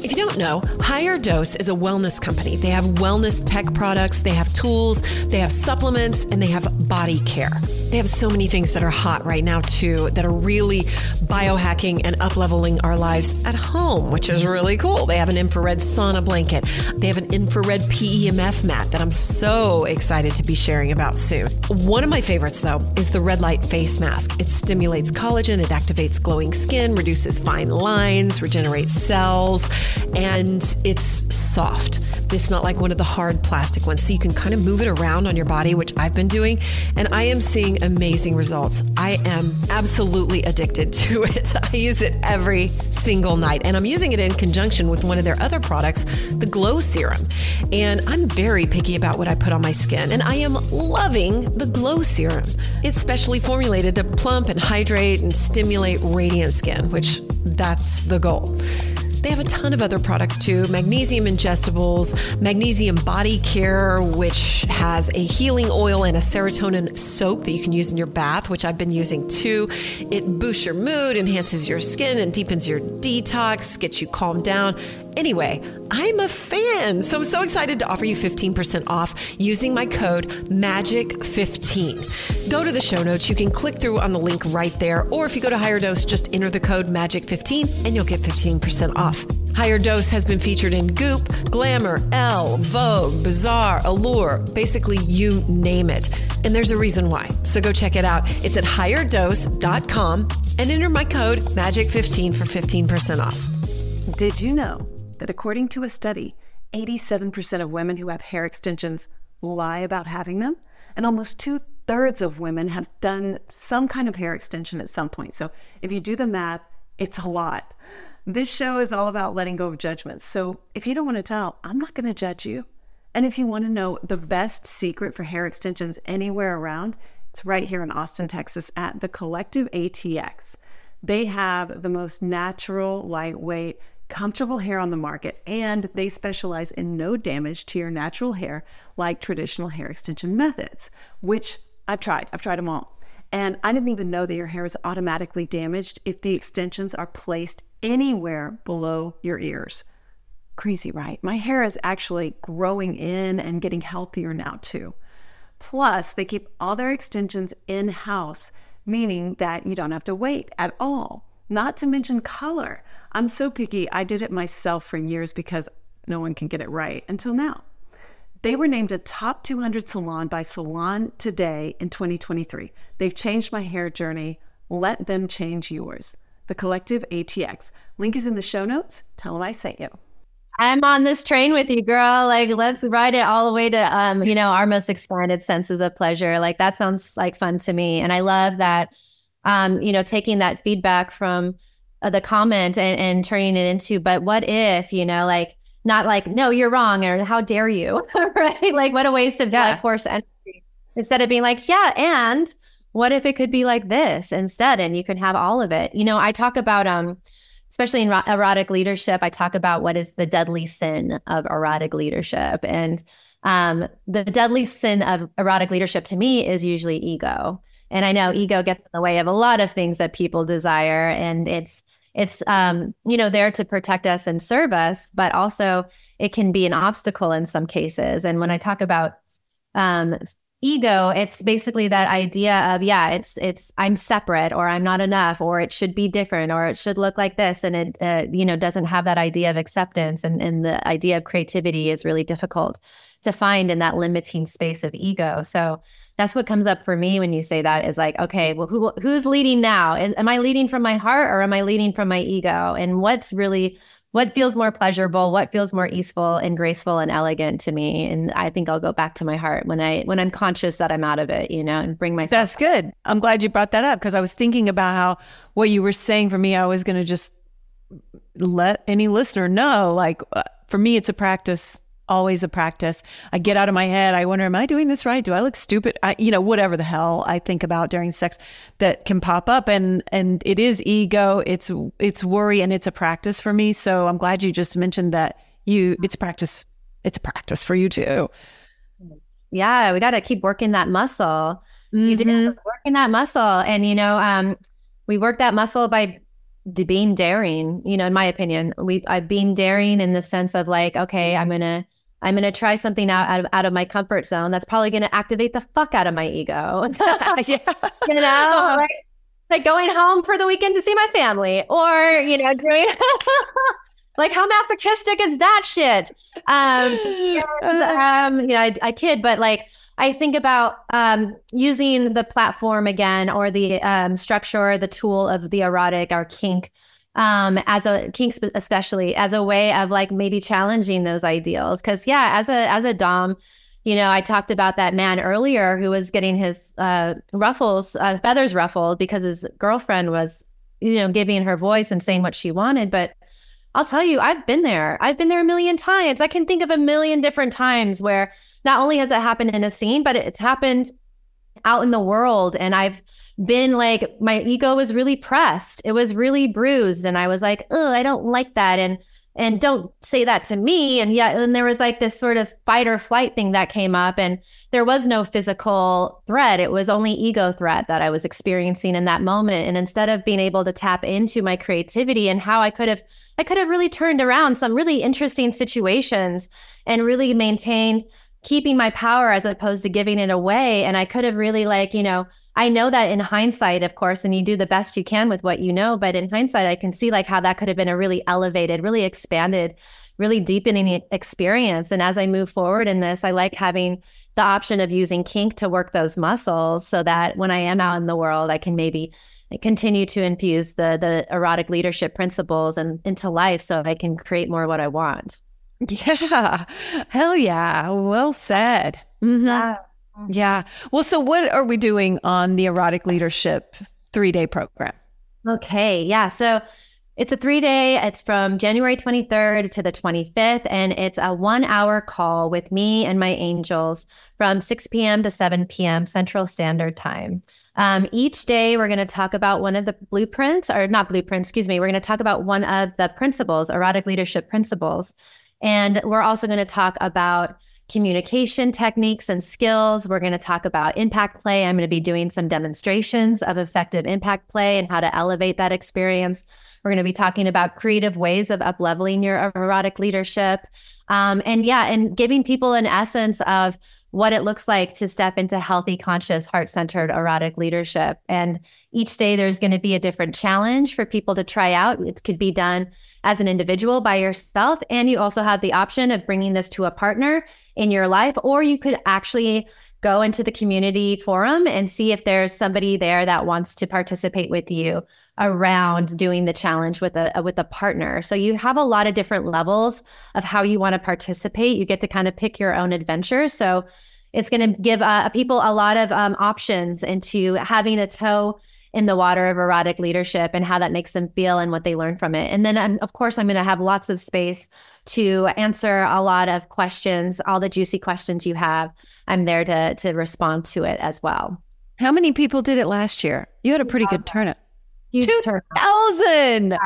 If you don't know, Higher Dose is a wellness company. They have wellness tech products, they have tools, they have supplements, and they have body care. They have so many things that are hot right now, too, that are really biohacking and up leveling our lives at home, which is really cool. They have an infrared sauna blanket, they have an infrared PEMF mat that I'm so excited to be sharing about soon. One of my favorites, though, is the red light face mask. It stimulates collagen, it activates glowing skin, reduces fine lines, regenerates cells, and it's soft. It's not like one of the hard plastic ones, so you can kind of move it around on your body, which I've been doing, and I am seeing amazing results. I am absolutely addicted to it. I use it every single night, and I'm using it in conjunction with one of their other products, the Glow Serum. And I'm very picky about what I put on my skin, and I am loving the Glow Serum. It's specially formulated to plump and hydrate and stimulate radiant skin, which that's the goal. They have a ton of other products too magnesium ingestibles, magnesium body care, which has a healing oil and a serotonin soap that you can use in your bath, which I've been using too. It boosts your mood, enhances your skin, and deepens your detox, gets you calmed down. Anyway, I'm a fan. So I'm so excited to offer you 15% off using my code MAGIC15. Go to the show notes. You can click through on the link right there. Or if you go to Higher Dose, just enter the code MAGIC15 and you'll get 15% off. Higher Dose has been featured in Goop, Glamour, Elle, Vogue, Bazaar, Allure, basically you name it. And there's a reason why. So go check it out. It's at higherdose.com and enter my code MAGIC15 for 15% off. Did you know? That according to a study, 87% of women who have hair extensions lie about having them, and almost two thirds of women have done some kind of hair extension at some point. So if you do the math, it's a lot. This show is all about letting go of judgments. So if you don't want to tell, I'm not going to judge you. And if you want to know the best secret for hair extensions anywhere around, it's right here in Austin, Texas at the Collective ATX. They have the most natural, lightweight, comfortable hair on the market, and they specialize in no damage to your natural hair like traditional hair extension methods, which I've tried. I've tried them all. And I didn't even know that your hair is automatically damaged if the extensions are placed anywhere below your ears. Crazy, right? My hair is actually growing in and getting healthier now, too. Plus, they keep all their extensions in house, meaning that you don't have to wait at all not to mention color. I'm so picky, I did it myself for years because no one can get it right until now. They were named a top 200 salon by Salon Today in 2023. They've changed my hair journey. Let them change yours. The Collective ATX. Link is in the show notes. Tell them I sent you. I'm on this train with you, girl. Like, let's ride it all the way to, um, you know, our most expanded senses of pleasure. Like, that sounds like fun to me. And I love that um, you know, taking that feedback from uh, the comment and, and turning it into, but what if, you know, like, not like, no, you're wrong, or how dare you, right? Like, what a waste of yeah. life force energy. Instead of being like, yeah, and what if it could be like this instead, and you could have all of it? You know, I talk about, um, especially in erotic leadership, I talk about what is the deadly sin of erotic leadership, and um, the deadly sin of erotic leadership to me is usually ego. And I know ego gets in the way of a lot of things that people desire. And it's, it's um, you know there to protect us and serve us but also it can be an obstacle in some cases and when i talk about um, ego it's basically that idea of yeah it's it's i'm separate or i'm not enough or it should be different or it should look like this and it uh, you know doesn't have that idea of acceptance and and the idea of creativity is really difficult to find in that limiting space of ego so that's what comes up for me when you say that is like okay well who who's leading now? Is am i leading from my heart or am i leading from my ego? And what's really what feels more pleasurable what feels more easeful and graceful and elegant to me? And i think i'll go back to my heart when i when i'm conscious that i'm out of it you know and bring myself that's good. I'm glad you brought that up because i was thinking about how what you were saying for me i was going to just let any listener know like uh, for me it's a practice always a practice. I get out of my head. I wonder, am I doing this right? Do I look stupid? I, you know, whatever the hell I think about during sex that can pop up, and and it is ego. It's it's worry, and it's a practice for me. So I'm glad you just mentioned that you. It's practice. It's a practice for you too. Yeah, we got to keep working that muscle. Mm-hmm. You do working that muscle, and you know, um, we work that muscle by being daring. You know, in my opinion, we I've been daring in the sense of like, okay, I'm gonna I'm going to try something out, out of out of my comfort zone that's probably going to activate the fuck out of my ego. yeah. You know, uh-huh. like, like going home for the weekend to see my family or, you know, doing like how masochistic is that shit? Um, and, um you know, I, I kid, but like I think about um, using the platform again or the um, structure, the tool of the erotic or kink um, as a kink especially as a way of like maybe challenging those ideals. Because yeah, as a as a dom, you know, I talked about that man earlier who was getting his uh, ruffles uh, feathers ruffled because his girlfriend was you know giving her voice and saying what she wanted, but I'll tell you, I've been there. I've been there a million times. I can think of a million different times where not only has it happened in a scene, but it's happened out in the world. And I've been like, my ego was really pressed. It was really bruised. And I was like, oh, I don't like that. And and don't say that to me. And yeah, and there was like this sort of fight or flight thing that came up, and there was no physical threat. It was only ego threat that I was experiencing in that moment. And instead of being able to tap into my creativity and how I could have, I could have really turned around some really interesting situations and really maintained keeping my power as opposed to giving it away. And I could have really like, you know, I know that in hindsight, of course, and you do the best you can with what you know. But in hindsight, I can see like how that could have been a really elevated, really expanded, really deepening experience. And as I move forward in this, I like having the option of using kink to work those muscles so that when I am out in the world, I can maybe continue to infuse the the erotic leadership principles and into life so I can create more what I want. Yeah. Hell yeah. Well said. Mm-hmm. Yeah. Yeah. Well, so what are we doing on the erotic leadership three day program? Okay. Yeah. So it's a three day, it's from January 23rd to the 25th, and it's a one hour call with me and my angels from 6 p.m. to 7 p.m. Central Standard Time. Um, each day, we're going to talk about one of the blueprints, or not blueprints, excuse me. We're going to talk about one of the principles, erotic leadership principles. And we're also going to talk about communication techniques and skills. We're going to talk about impact play. I'm going to be doing some demonstrations of effective impact play and how to elevate that experience. We're going to be talking about creative ways of upleveling your erotic leadership. Um, and yeah, and giving people an essence of what it looks like to step into healthy, conscious, heart centered erotic leadership. And each day there's going to be a different challenge for people to try out. It could be done as an individual by yourself. And you also have the option of bringing this to a partner in your life, or you could actually go into the community forum and see if there's somebody there that wants to participate with you around doing the challenge with a with a partner. So you have a lot of different levels of how you want to participate. You get to kind of pick your own adventure. So it's going to give uh, people a lot of um, options into having a toe in the water of erotic leadership and how that makes them feel and what they learn from it. And then, um, of course, I'm going to have lots of space to answer a lot of questions, all the juicy questions you have. I'm there to to respond to it as well. How many people did it last year? You had a pretty good turnout. Huge 2,000.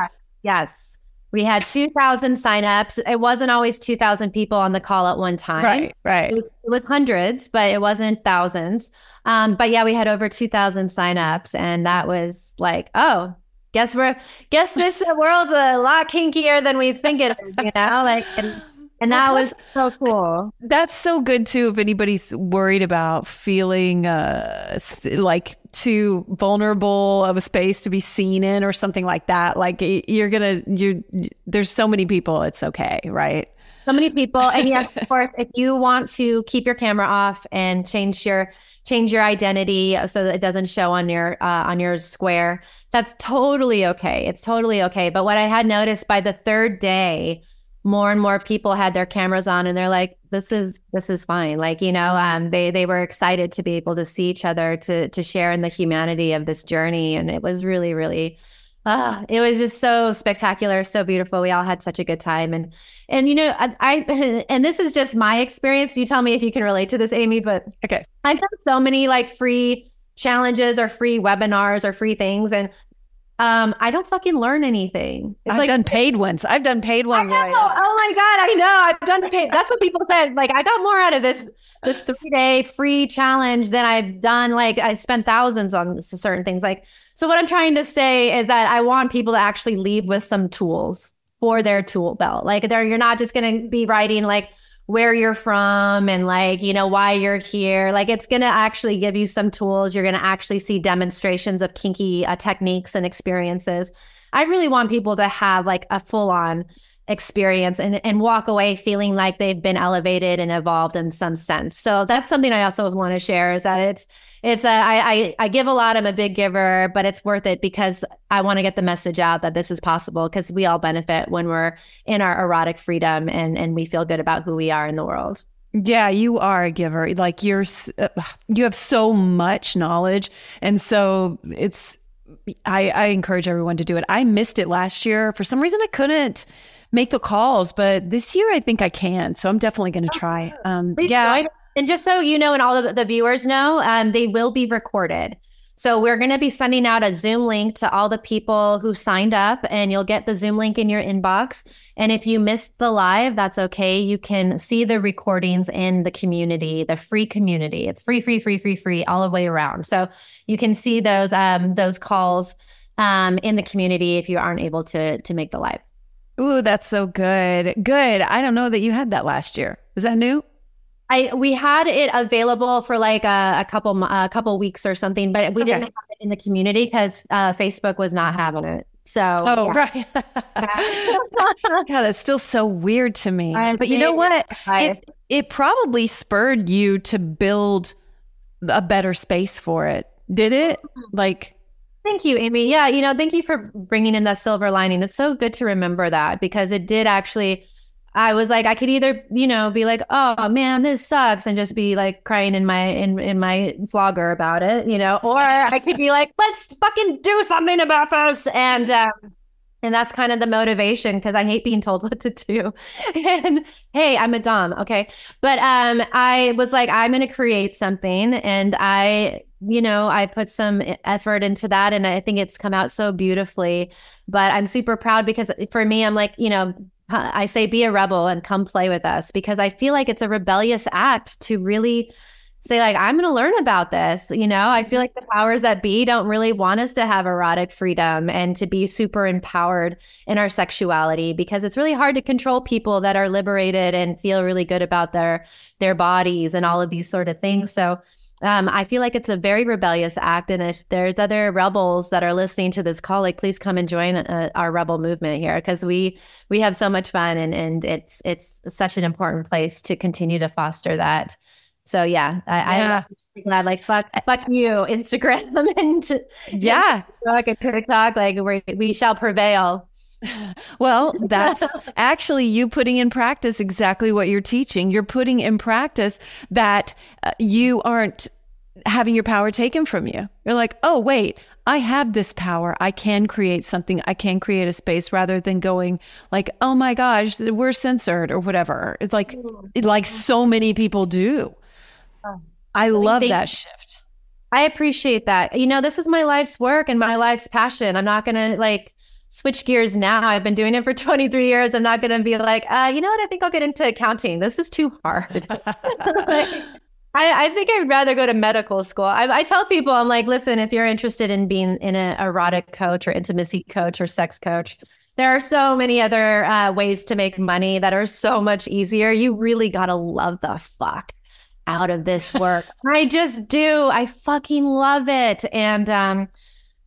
Yes. We had 2,000 signups. It wasn't always 2,000 people on the call at one time. Right, right. It was, it was hundreds, but it wasn't thousands. Um, but yeah, we had over 2,000 signups. And that was like, oh, guess we're, guess this world's a lot kinkier than we think it is, you know? Like, and, and that was so cool. That's so good too. If anybody's worried about feeling uh, like too vulnerable of a space to be seen in or something like that, like you're gonna, you there's so many people. It's okay, right? So many people, and yes, of course, if you want to keep your camera off and change your change your identity so that it doesn't show on your uh, on your square, that's totally okay. It's totally okay. But what I had noticed by the third day more and more people had their cameras on and they're like this is this is fine. Like you know um, they they were excited to be able to see each other to to share in the humanity of this journey. And it was really really uh, it was just so spectacular so beautiful. We all had such a good time. And and you know I, I and this is just my experience. You tell me if you can relate to this amy but okay. I've done so many like free challenges or free webinars or free things. And um, I don't fucking learn anything. It's I've like, done paid ones. I've done paid ones. Oh my god, I know. I've done paid. That's what people said. Like I got more out of this this three day free challenge than I've done. Like I spent thousands on certain things. Like so, what I'm trying to say is that I want people to actually leave with some tools for their tool belt. Like there, you're not just going to be writing like where you're from and like, you know, why you're here. Like it's going to actually give you some tools. You're going to actually see demonstrations of kinky uh, techniques and experiences. I really want people to have like a full on experience and, and walk away feeling like they've been elevated and evolved in some sense. So that's something I also want to share is that it's it's a I, I I give a lot. I'm a big giver, but it's worth it because I want to get the message out that this is possible because we all benefit when we're in our erotic freedom and and we feel good about who we are in the world. Yeah, you are a giver. Like you're, uh, you have so much knowledge, and so it's. I, I encourage everyone to do it. I missed it last year for some reason. I couldn't make the calls, but this year I think I can. So I'm definitely going to try. Um, yeah. Join. And just so you know, and all of the viewers know, um, they will be recorded. So we're going to be sending out a Zoom link to all the people who signed up, and you'll get the Zoom link in your inbox. And if you missed the live, that's okay. You can see the recordings in the community, the free community. It's free, free, free, free, free all the way around. So you can see those um, those calls um, in the community if you aren't able to to make the live. Ooh, that's so good. Good. I don't know that you had that last year. Was that new? I we had it available for like a, a couple a couple weeks or something, but we okay. didn't have it in the community because uh, Facebook was not having it. So oh yeah. right, yeah, that's still so weird to me. I but you know what? It it probably spurred you to build a better space for it. Did it? Mm-hmm. Like Thank you, Amy. Yeah, you know, thank you for bringing in that silver lining. It's so good to remember that because it did actually. I was like, I could either, you know, be like, oh man, this sucks, and just be like crying in my in in my vlogger about it, you know, or I could be like, let's fucking do something about this, and um, and that's kind of the motivation because I hate being told what to do. and hey, I'm a dom, okay, but um, I was like, I'm gonna create something, and I you know, I put some effort into that and I think it's come out so beautifully. But I'm super proud because for me, I'm like, you know, I say be a rebel and come play with us because I feel like it's a rebellious act to really say like I'm going to learn about this, you know? I feel mm-hmm. like the powers that be don't really want us to have erotic freedom and to be super empowered in our sexuality because it's really hard to control people that are liberated and feel really good about their their bodies and all of these sort of things. So um, I feel like it's a very rebellious act. And if there's other rebels that are listening to this call, like please come and join uh, our rebel movement here because we we have so much fun and and it's it's such an important place to continue to foster that. So yeah, I, yeah. I'm glad. Like fuck, fuck you, Instagram and yeah, like a TikTok. Like we we shall prevail. Well, that's actually you putting in practice exactly what you're teaching. You're putting in practice that uh, you aren't having your power taken from you. You're like, oh, wait, I have this power. I can create something. I can create a space rather than going like, oh my gosh, we're censored or whatever. It's like, like so many people do. Oh. I love that shift. I appreciate that. You know, this is my life's work and my life's passion. I'm not going to like, switch gears now. I've been doing it for 23 years. I'm not going to be like, uh, you know what? I think I'll get into accounting. This is too hard. I, I, think I'd rather go to medical school. I, I, tell people, I'm like, listen, if you're interested in being in an erotic coach or intimacy coach or sex coach, there are so many other uh, ways to make money that are so much easier. You really got to love the fuck out of this work. I just do. I fucking love it. And, um,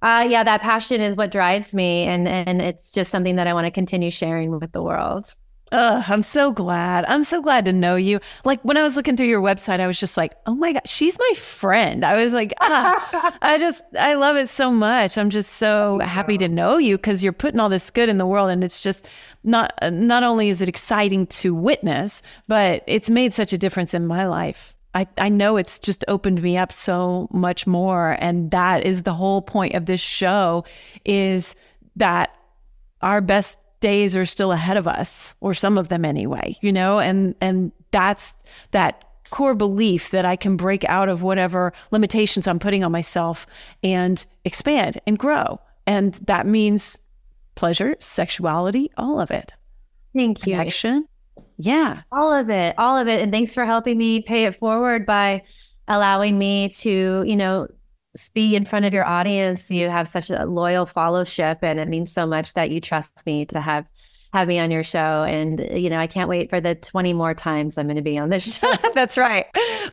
uh, yeah, that passion is what drives me, and and it's just something that I want to continue sharing with the world. Ugh, I'm so glad. I'm so glad to know you. Like when I was looking through your website, I was just like, oh my God, she's my friend. I was like, ah, I just, I love it so much. I'm just so happy to know you because you're putting all this good in the world. And it's just not, not only is it exciting to witness, but it's made such a difference in my life. I, I know it's just opened me up so much more. And that is the whole point of this show is that our best days are still ahead of us, or some of them anyway, you know, and and that's that core belief that I can break out of whatever limitations I'm putting on myself and expand and grow. And that means pleasure, sexuality, all of it. Thank you. Connection, yeah. All of it. All of it. And thanks for helping me pay it forward by allowing me to, you know, be in front of your audience. You have such a loyal fellowship and it means so much that you trust me to have have me on your show. And, you know, I can't wait for the 20 more times I'm going to be on this show. That's right.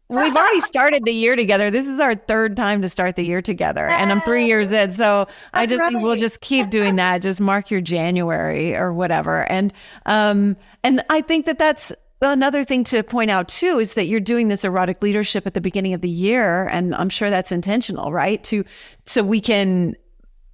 We've already started the year together. This is our third time to start the year together. And I'm three years in. So I just right. think we'll just keep doing that. Just mark your January or whatever. And, um, and I think that that's, Another thing to point out too is that you're doing this erotic leadership at the beginning of the year, and I'm sure that's intentional, right? To so we can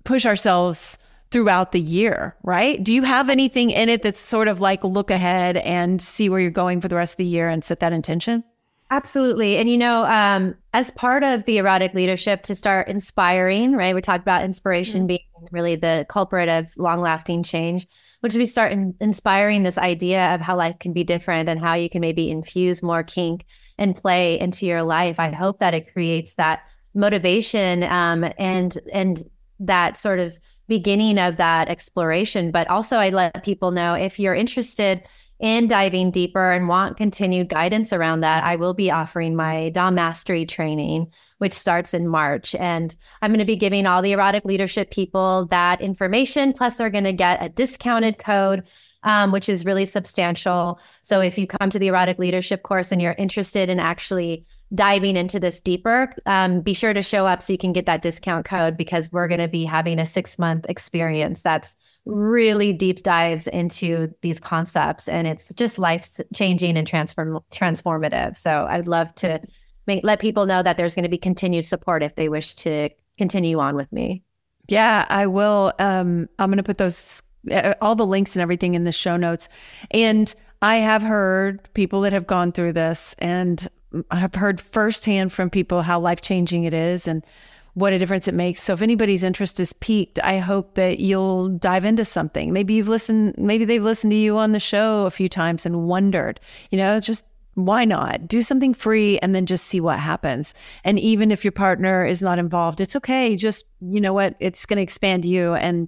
push ourselves throughout the year, right? Do you have anything in it that's sort of like look ahead and see where you're going for the rest of the year and set that intention? Absolutely. And, you know, um, as part of the erotic leadership to start inspiring, right? We talked about inspiration mm-hmm. being really the culprit of long lasting change, which we start in, inspiring this idea of how life can be different and how you can maybe infuse more kink and play into your life. I hope that it creates that motivation um, and, and that sort of beginning of that exploration. But also, I let people know if you're interested in diving deeper and want continued guidance around that, I will be offering my Dom Mastery training, which starts in March. And I'm going to be giving all the erotic leadership people that information. Plus, they're going to get a discounted code. Um, which is really substantial. So, if you come to the erotic leadership course and you're interested in actually diving into this deeper, um, be sure to show up so you can get that discount code because we're going to be having a six month experience that's really deep dives into these concepts and it's just life changing and transform transformative. So I'd love to make let people know that there's going to be continued support if they wish to continue on with me. Yeah, I will. Um, I'm going to put those uh, all the links and everything in the show notes. And I have heard people that have gone through this and I've heard firsthand from people how life changing it is and what a difference it makes. So if anybody's interest is piqued, I hope that you'll dive into something. Maybe you've listened, maybe they've listened to you on the show a few times and wondered, you know, just why not do something free and then just see what happens. And even if your partner is not involved, it's okay. Just, you know what, it's going to expand you and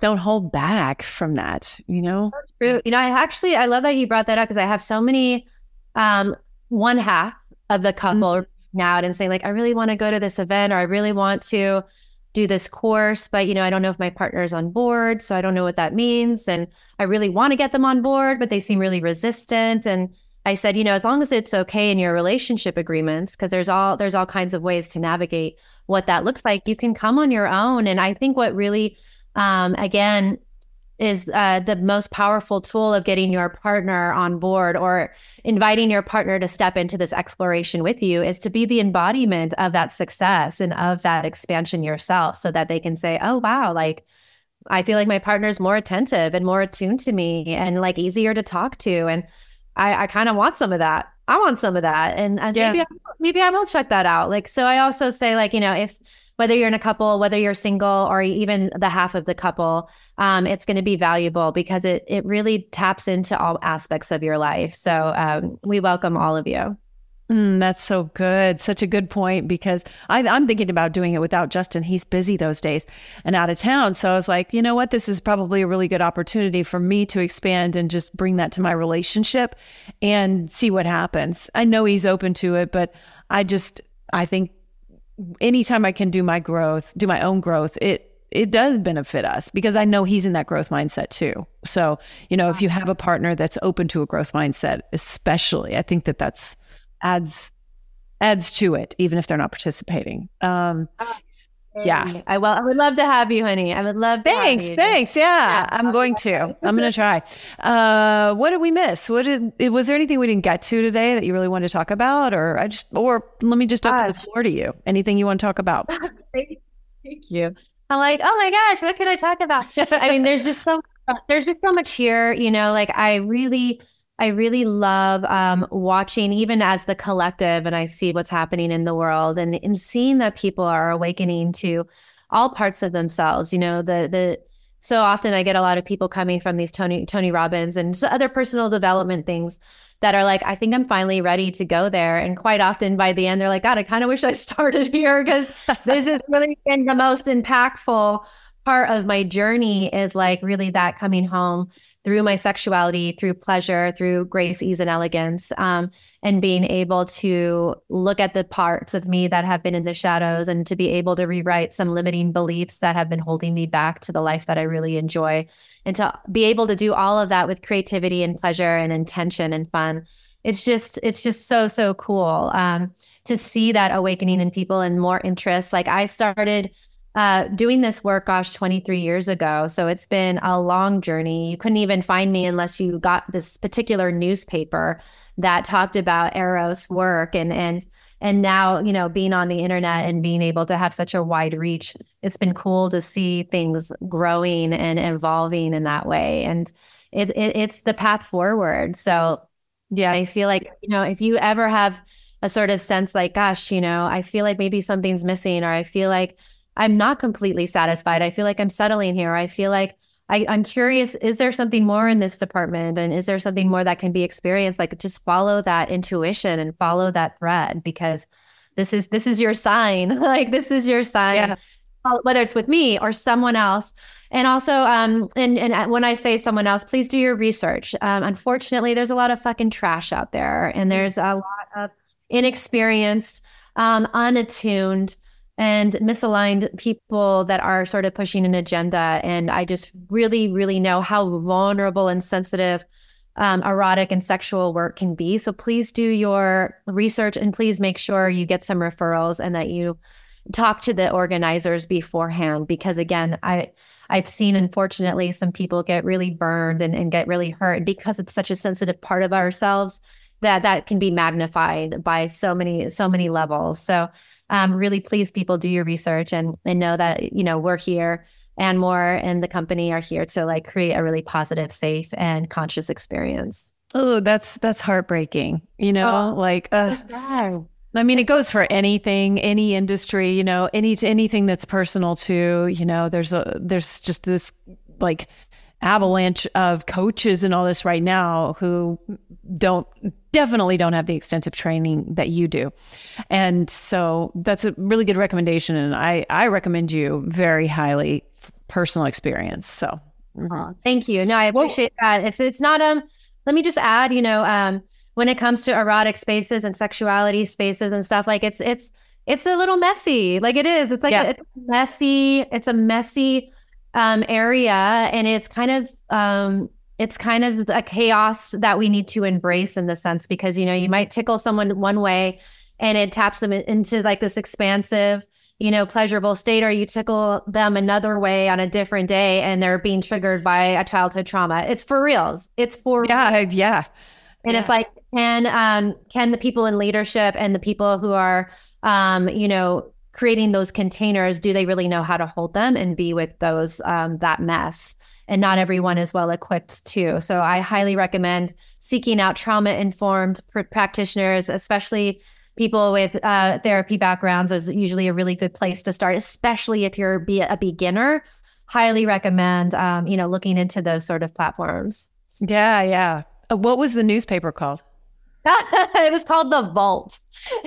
don't hold back from that, you know? True. You know, I actually, I love that you brought that up because I have so many um, one half of the couple mm-hmm. out and saying like i really want to go to this event or i really want to do this course but you know i don't know if my partner is on board so i don't know what that means and i really want to get them on board but they seem really resistant and i said you know as long as it's okay in your relationship agreements because there's all there's all kinds of ways to navigate what that looks like you can come on your own and i think what really um, again is uh, the most powerful tool of getting your partner on board or inviting your partner to step into this exploration with you is to be the embodiment of that success and of that expansion yourself so that they can say oh wow like i feel like my partner's more attentive and more attuned to me and like easier to talk to and i, I kind of want some of that i want some of that and, and yeah. maybe, I, maybe i will check that out like so i also say like you know if whether you're in a couple, whether you're single, or even the half of the couple, um, it's going to be valuable because it it really taps into all aspects of your life. So um, we welcome all of you. Mm, that's so good. Such a good point because I, am thinking about doing it without Justin. He's busy those days and out of town. So I was like, you know what? This is probably a really good opportunity for me to expand and just bring that to my relationship and see what happens. I know he's open to it, but I just, I think anytime I can do my growth, do my own growth, it it does benefit us because I know he's in that growth mindset too. So, you know, if you have a partner that's open to a growth mindset, especially, I think that that's adds adds to it even if they're not participating. Um yeah. I well, I would love to have you, honey. I would love Thanks. Thanks. Yeah, yeah, I'm going to. I'm going to try. Uh, what did we miss? What did was there anything we didn't get to today that you really wanted to talk about or I just or let me just open the floor to you. Anything you want to talk about? Thank you. I'm like, "Oh my gosh, what can I talk about?" I mean, there's just so there's just so much here, you know, like I really I really love um, watching, even as the collective, and I see what's happening in the world, and, and seeing that people are awakening to all parts of themselves. You know, the the so often I get a lot of people coming from these Tony Tony Robbins and other personal development things that are like, I think I'm finally ready to go there. And quite often by the end, they're like, God, I kind of wish I started here because this has really been the most impactful part of my journey is like really that coming home through my sexuality, through pleasure, through grace, ease, and elegance, um, and being able to look at the parts of me that have been in the shadows and to be able to rewrite some limiting beliefs that have been holding me back to the life that I really enjoy. And to be able to do all of that with creativity and pleasure and intention and fun. It's just, it's just so, so cool um, to see that awakening in people and more interest. Like I started uh, doing this work, gosh, 23 years ago. So it's been a long journey. You couldn't even find me unless you got this particular newspaper that talked about Eros work and and and now you know being on the internet and being able to have such a wide reach it's been cool to see things growing and evolving in that way and it, it it's the path forward so yeah i feel like you know if you ever have a sort of sense like gosh you know i feel like maybe something's missing or i feel like I'm not completely satisfied. I feel like I'm settling here. I feel like I, I'm curious, is there something more in this department? And is there something more that can be experienced? Like just follow that intuition and follow that thread because this is this is your sign. like this is your sign. Yeah. Uh, whether it's with me or someone else. And also, um, and and when I say someone else, please do your research. Um, unfortunately, there's a lot of fucking trash out there, and there's a lot of inexperienced, um, unattuned, and misaligned people that are sort of pushing an agenda. And I just really, really know how vulnerable and sensitive um, erotic and sexual work can be. So please do your research and please make sure you get some referrals and that you talk to the organizers beforehand. Because again, I I've seen unfortunately some people get really burned and, and get really hurt because it's such a sensitive part of ourselves that that can be magnified by so many so many levels. So um, really please people do your research and and know that you know we're here and more and the company are here to like create a really positive safe and conscious experience. Oh that's that's heartbreaking you know oh, like uh, I mean, it goes for anything, any industry, you know, any anything that's personal to, you know, there's a there's just this like avalanche of coaches and all this right now who don't definitely don't have the extensive training that you do. And so that's a really good recommendation and I I recommend you very highly personal experience. So uh-huh. Thank you. No, I appreciate well, that. It's it's not um let me just add, you know, um when it comes to erotic spaces and sexuality spaces and stuff like it's it's it's a little messy. Like it is. It's like yeah. a, it's messy. It's a messy um, area, and it's kind of um, it's kind of a chaos that we need to embrace in the sense because you know you might tickle someone one way, and it taps them into like this expansive you know pleasurable state or you tickle them another way on a different day and they're being triggered by a childhood trauma it's for reals it's for yeah reals. yeah and yeah. it's like can um can the people in leadership and the people who are um you know creating those containers, do they really know how to hold them and be with those um, that mess? And not everyone is well equipped too. So I highly recommend seeking out trauma informed pr- practitioners, especially people with uh, therapy backgrounds is usually a really good place to start, especially if you're be a beginner. Highly recommend, um, you know, looking into those sort of platforms. Yeah, yeah. Uh, what was the newspaper called? it was called the Vault.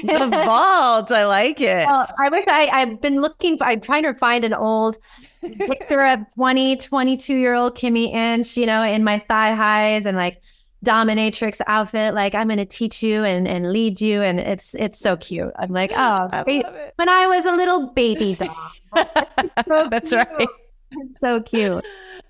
the Vault. I like it. Well, I wish I, I've been looking for, I'm trying to find an old picture of 20, 22 year old Kimi Inch, you know, in my thigh highs and like dominatrix outfit. Like I'm going to teach you and, and lead you. And it's, it's so cute. I'm like, oh, I when I was a little baby doll. so That's cute. right. It's so cute.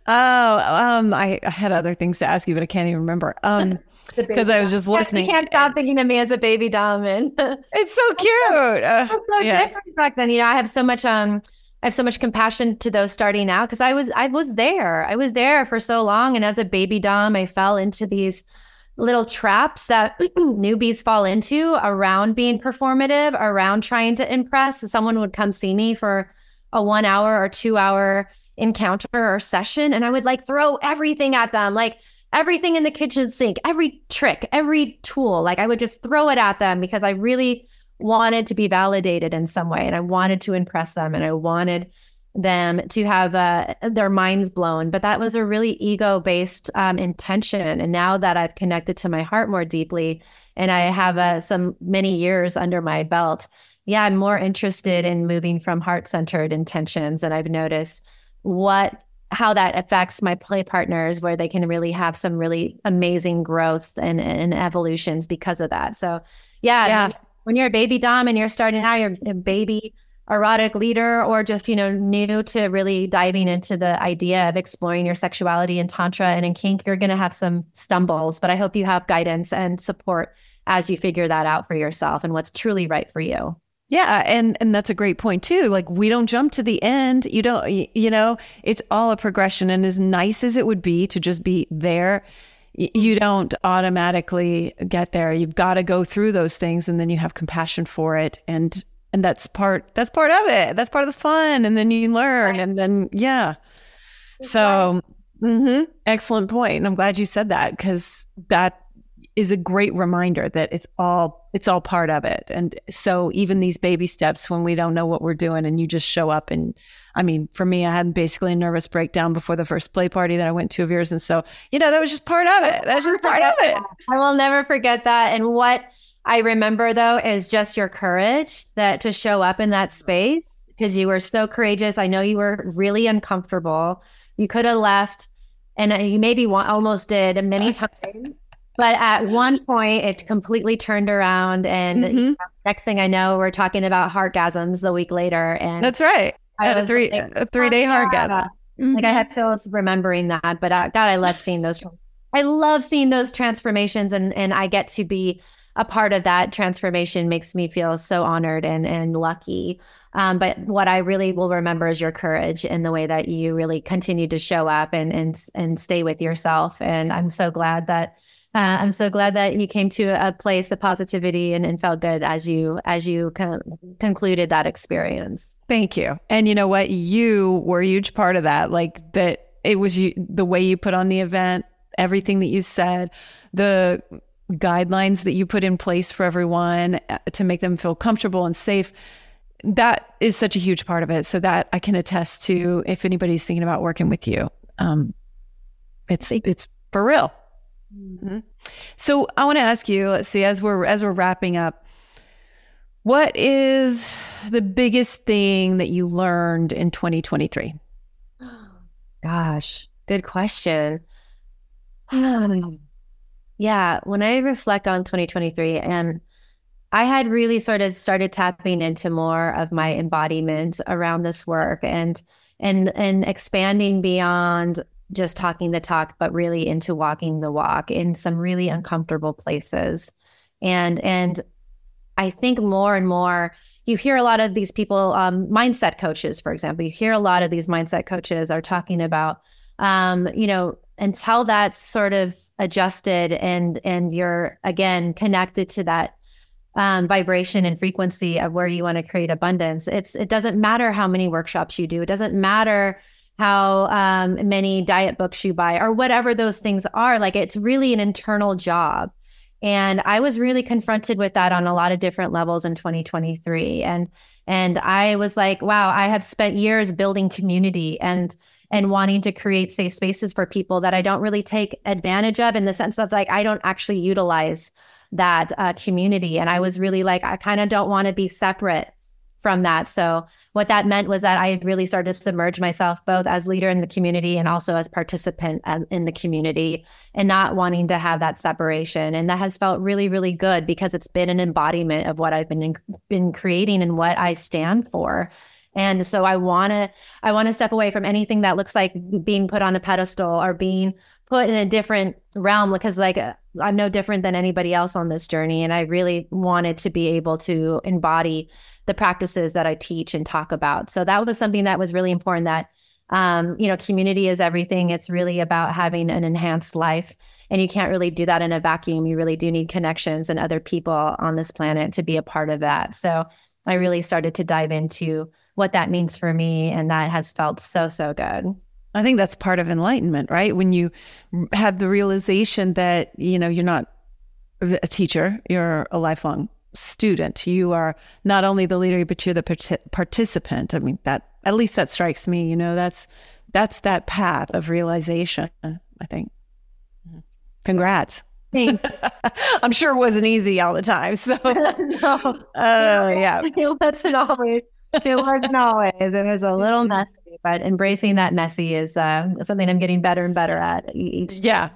Oh, um, I, I had other things to ask you, but I can't even remember. Um, because I was just listening. You can't stop thinking of me as a baby dominant. it's so cute. Uh, so yeah. different back then. You know, I have so much um I have so much compassion to those starting out because I was I was there. I was there for so long. And as a baby dom, I fell into these little traps that newbies fall into around being performative, around trying to impress. Someone would come see me for a one hour or two hour encounter or session, and I would like throw everything at them. Like everything in the kitchen sink, every trick, every tool. Like I would just throw it at them because I really wanted to be validated in some way and I wanted to impress them and I wanted them to have uh, their minds blown. But that was a really ego based um, intention. And now that I've connected to my heart more deeply and I have uh, some many years under my belt, yeah, I'm more interested in moving from heart centered intentions. And I've noticed what how that affects my play partners where they can really have some really amazing growth and, and evolutions because of that so yeah, yeah. When you're a baby dom and you're starting out you're a baby erotic leader or just you know new to really diving into the idea of exploring your sexuality in tantra and in kink you're going to have some stumbles but i hope you have guidance and support as you figure that out for yourself and what's truly right for you yeah, and and that's a great point too. Like we don't jump to the end. You don't you know, it's all a progression and as nice as it would be to just be there, you don't automatically get there. You've got to go through those things and then you have compassion for it and and that's part that's part of it. That's part of the fun and then you learn and then yeah. So, mm-hmm, excellent point. And I'm glad you said that cuz that is a great reminder that it's all it's all part of it. And so even these baby steps when we don't know what we're doing and you just show up and I mean, for me, I had basically a nervous breakdown before the first play party that I went to of yours. And so, you know, that was just part of it. That's just part of it. I will never forget that. And what I remember though is just your courage that to show up in that space because you were so courageous. I know you were really uncomfortable. You could have left and you maybe almost did many times but at one point, it completely turned around. And mm-hmm. next thing I know, we're talking about heartgasms the week later. And that's right. I had a three like, a three day oh, heartgasm. Mm-hmm. Like I had feels remembering that, but uh, God, I love seeing those. I love seeing those transformations, and and I get to be a part of that transformation. Makes me feel so honored and and lucky. Um, but what I really will remember is your courage and the way that you really continued to show up and and and stay with yourself. And I'm so glad that uh, I'm so glad that you came to a place of positivity and, and felt good as you as you con- concluded that experience. Thank you. And you know what? You were a huge part of that. Like that, it was you the way you put on the event, everything that you said, the guidelines that you put in place for everyone uh, to make them feel comfortable and safe. That is such a huge part of it. So that I can attest to if anybody's thinking about working with you. Um, it's it's for real. Mm-hmm. So I want to ask you, let's see, as we're as we're wrapping up, what is the biggest thing that you learned in 2023? Gosh, good question. yeah, when I reflect on 2023 and I had really sort of started tapping into more of my embodiment around this work and and and expanding beyond just talking the talk, but really into walking the walk in some really uncomfortable places. And and I think more and more you hear a lot of these people, um, mindset coaches, for example, you hear a lot of these mindset coaches are talking about, um, you know, until that's sort of adjusted and and you're again connected to that um, vibration and frequency of where you want to create abundance. It's it doesn't matter how many workshops you do. It doesn't matter how um, many diet books you buy or whatever those things are. Like it's really an internal job. And I was really confronted with that on a lot of different levels in 2023. And and I was like, wow, I have spent years building community and and wanting to create safe spaces for people that I don't really take advantage of in the sense of like I don't actually utilize that uh, community. And I was really like, I kind of don't want to be separate from that. So what that meant was that I really started to submerge myself both as leader in the community and also as participant as, in the community and not wanting to have that separation. And that has felt really, really good because it's been an embodiment of what I've been in, been creating and what I stand for. And so I want to I want to step away from anything that looks like being put on a pedestal or being put in a different realm because like uh, I'm no different than anybody else on this journey and I really wanted to be able to embody the practices that I teach and talk about. So that was something that was really important that um, you know, community is everything. It's really about having an enhanced life. And you can't really do that in a vacuum. You really do need connections and other people on this planet to be a part of that. So I really started to dive into what that means for me. And that has felt so, so good. I think that's part of enlightenment, right? When you have the realization that, you know, you're not a teacher, you're a lifelong student. You are not only the leader, but you're the part- participant. I mean, that at least that strikes me. You know, that's that's that path of realization. I think. Congrats. Thanks. I'm sure it wasn't easy all the time. So, no, uh, yeah, it wasn't always. it wasn't always. It was a little messy, but embracing that messy is uh, something I'm getting better and better at each. Yeah.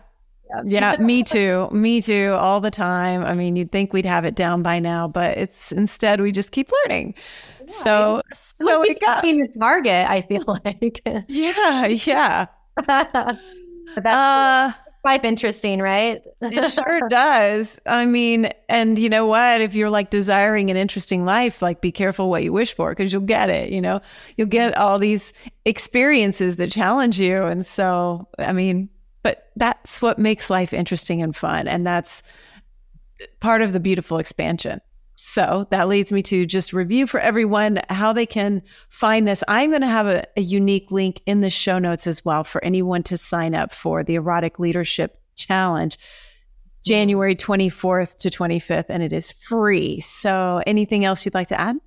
Yeah, me too. Me too. All the time. I mean, you'd think we'd have it down by now, but it's instead we just keep learning. Yeah, so, so we got the target. I feel like. yeah, yeah. that's uh, life interesting, right? it sure does. I mean, and you know what? If you're like desiring an interesting life, like be careful what you wish for because you'll get it. You know, you'll get all these experiences that challenge you, and so I mean, but that's what makes life interesting and fun, and that's part of the beautiful expansion. So that leads me to just review for everyone how they can find this. I'm going to have a, a, unique link in the show notes as well for anyone to sign up for the Erotic Leadership Challenge, January 24th to 25th, and it is free. So anything else you'd like to add?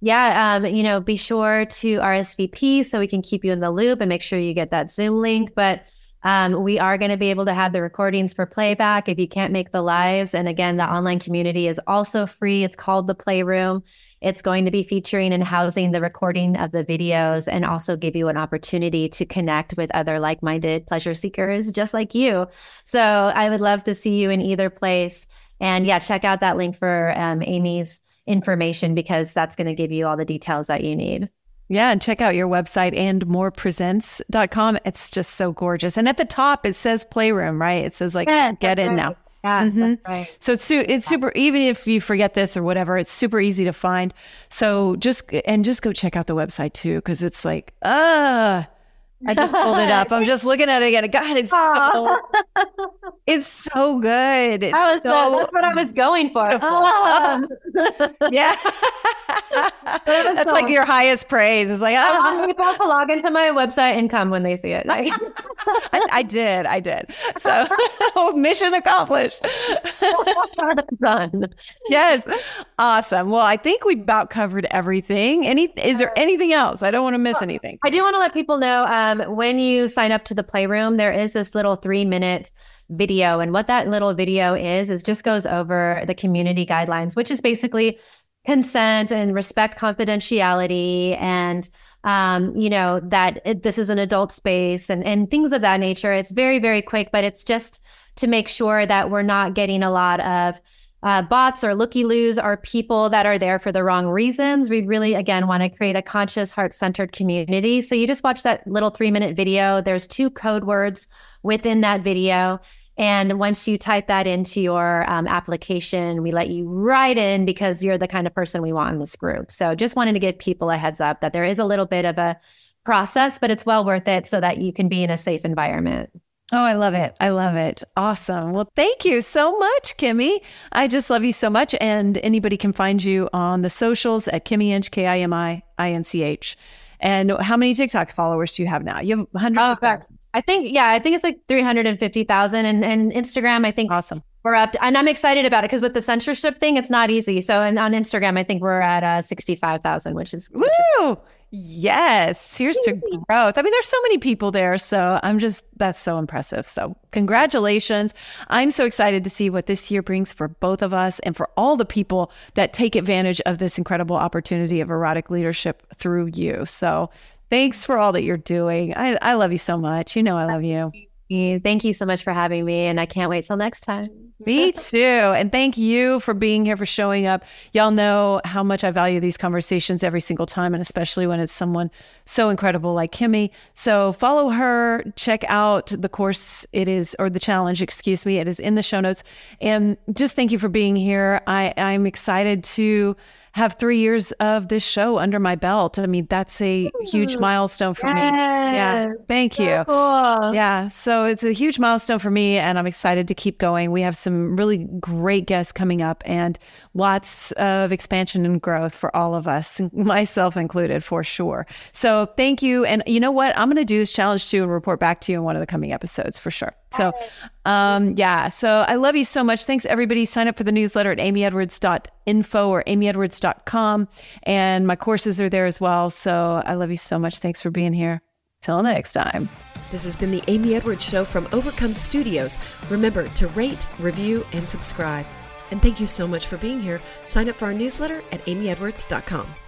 Yeah, um, you know, be sure to RSVP so we can keep you in the loop and make sure you get that Zoom link. But um, we are going to be able to have the recordings for playback if you can't make the lives. And again, the online community is also free. It's called the Playroom. It's going to be featuring and housing the recording of the videos and also give you an opportunity to connect with other like minded pleasure seekers just like you. So I would love to see you in either place. And yeah, check out that link for um, Amy's information because that's going to give you all the details that you need. Yeah, and check out your website andmorepresents.com. It's just so gorgeous. And at the top it says playroom, right? It says like yeah, get in right. now. Yeah, mm-hmm. right. So it's it's super even if you forget this or whatever, it's super easy to find. So just and just go check out the website too cuz it's like uh I just pulled it up. I'm just looking at it again. God, it's so it's so good. It's was, so that's what I was going for. Oh. yeah, that's like your highest praise. It's like oh. I'm about to log into my website and come when they see it. I, I, did. I did. So mission accomplished. Done. Yes, awesome. Well, I think we about covered everything. Any is there uh, anything else? I don't want to miss anything. I do want to let people know. Um, um, when you sign up to the playroom, there is this little three minute video. And what that little video is, is just goes over the community guidelines, which is basically consent and respect confidentiality and um, you know that it, this is an adult space and and things of that nature it's very very quick but it's just to make sure that we're not getting a lot of uh, bots or looky loos are people that are there for the wrong reasons. We really, again, want to create a conscious, heart centered community. So you just watch that little three minute video. There's two code words within that video. And once you type that into your um, application, we let you right in because you're the kind of person we want in this group. So just wanted to give people a heads up that there is a little bit of a process, but it's well worth it so that you can be in a safe environment. Oh, I love it. I love it. Awesome. Well, thank you so much, Kimi. I just love you so much. And anybody can find you on the socials at Kimi Inch, K I M I I N C H. And how many TikTok followers do you have now? You have hundreds oh, thousands. I think, yeah, I think it's like 350,000. And, and Instagram, I think awesome. we're up. And I'm excited about it because with the censorship thing, it's not easy. So and on Instagram, I think we're at uh, 65,000, which is. Woo! Which is- Yes, here's to growth. I mean, there's so many people there. So I'm just, that's so impressive. So, congratulations. I'm so excited to see what this year brings for both of us and for all the people that take advantage of this incredible opportunity of erotic leadership through you. So, thanks for all that you're doing. I, I love you so much. You know, I love you. Thank you so much for having me. And I can't wait till next time. Me too. And thank you for being here, for showing up. Y'all know how much I value these conversations every single time, and especially when it's someone so incredible like Kimi. So follow her, check out the course. It is, or the challenge, excuse me. It is in the show notes. And just thank you for being here. I, I'm excited to have three years of this show under my belt. I mean, that's a huge milestone for yes. me. Yeah. Thank so you. Cool. Yeah. So it's a huge milestone for me, and I'm excited to keep going. We have some really great guests coming up and lots of expansion and growth for all of us, myself included, for sure. So thank you. And you know what? I'm going to do this challenge too and report back to you in one of the coming episodes for sure. So, um, yeah. So I love you so much. Thanks, everybody. Sign up for the newsletter at amyedwards.info or amyedwards.com. And my courses are there as well. So I love you so much. Thanks for being here. Till next time. This has been the Amy Edwards Show from Overcome Studios. Remember to rate, review, and subscribe. And thank you so much for being here. Sign up for our newsletter at amyedwards.com.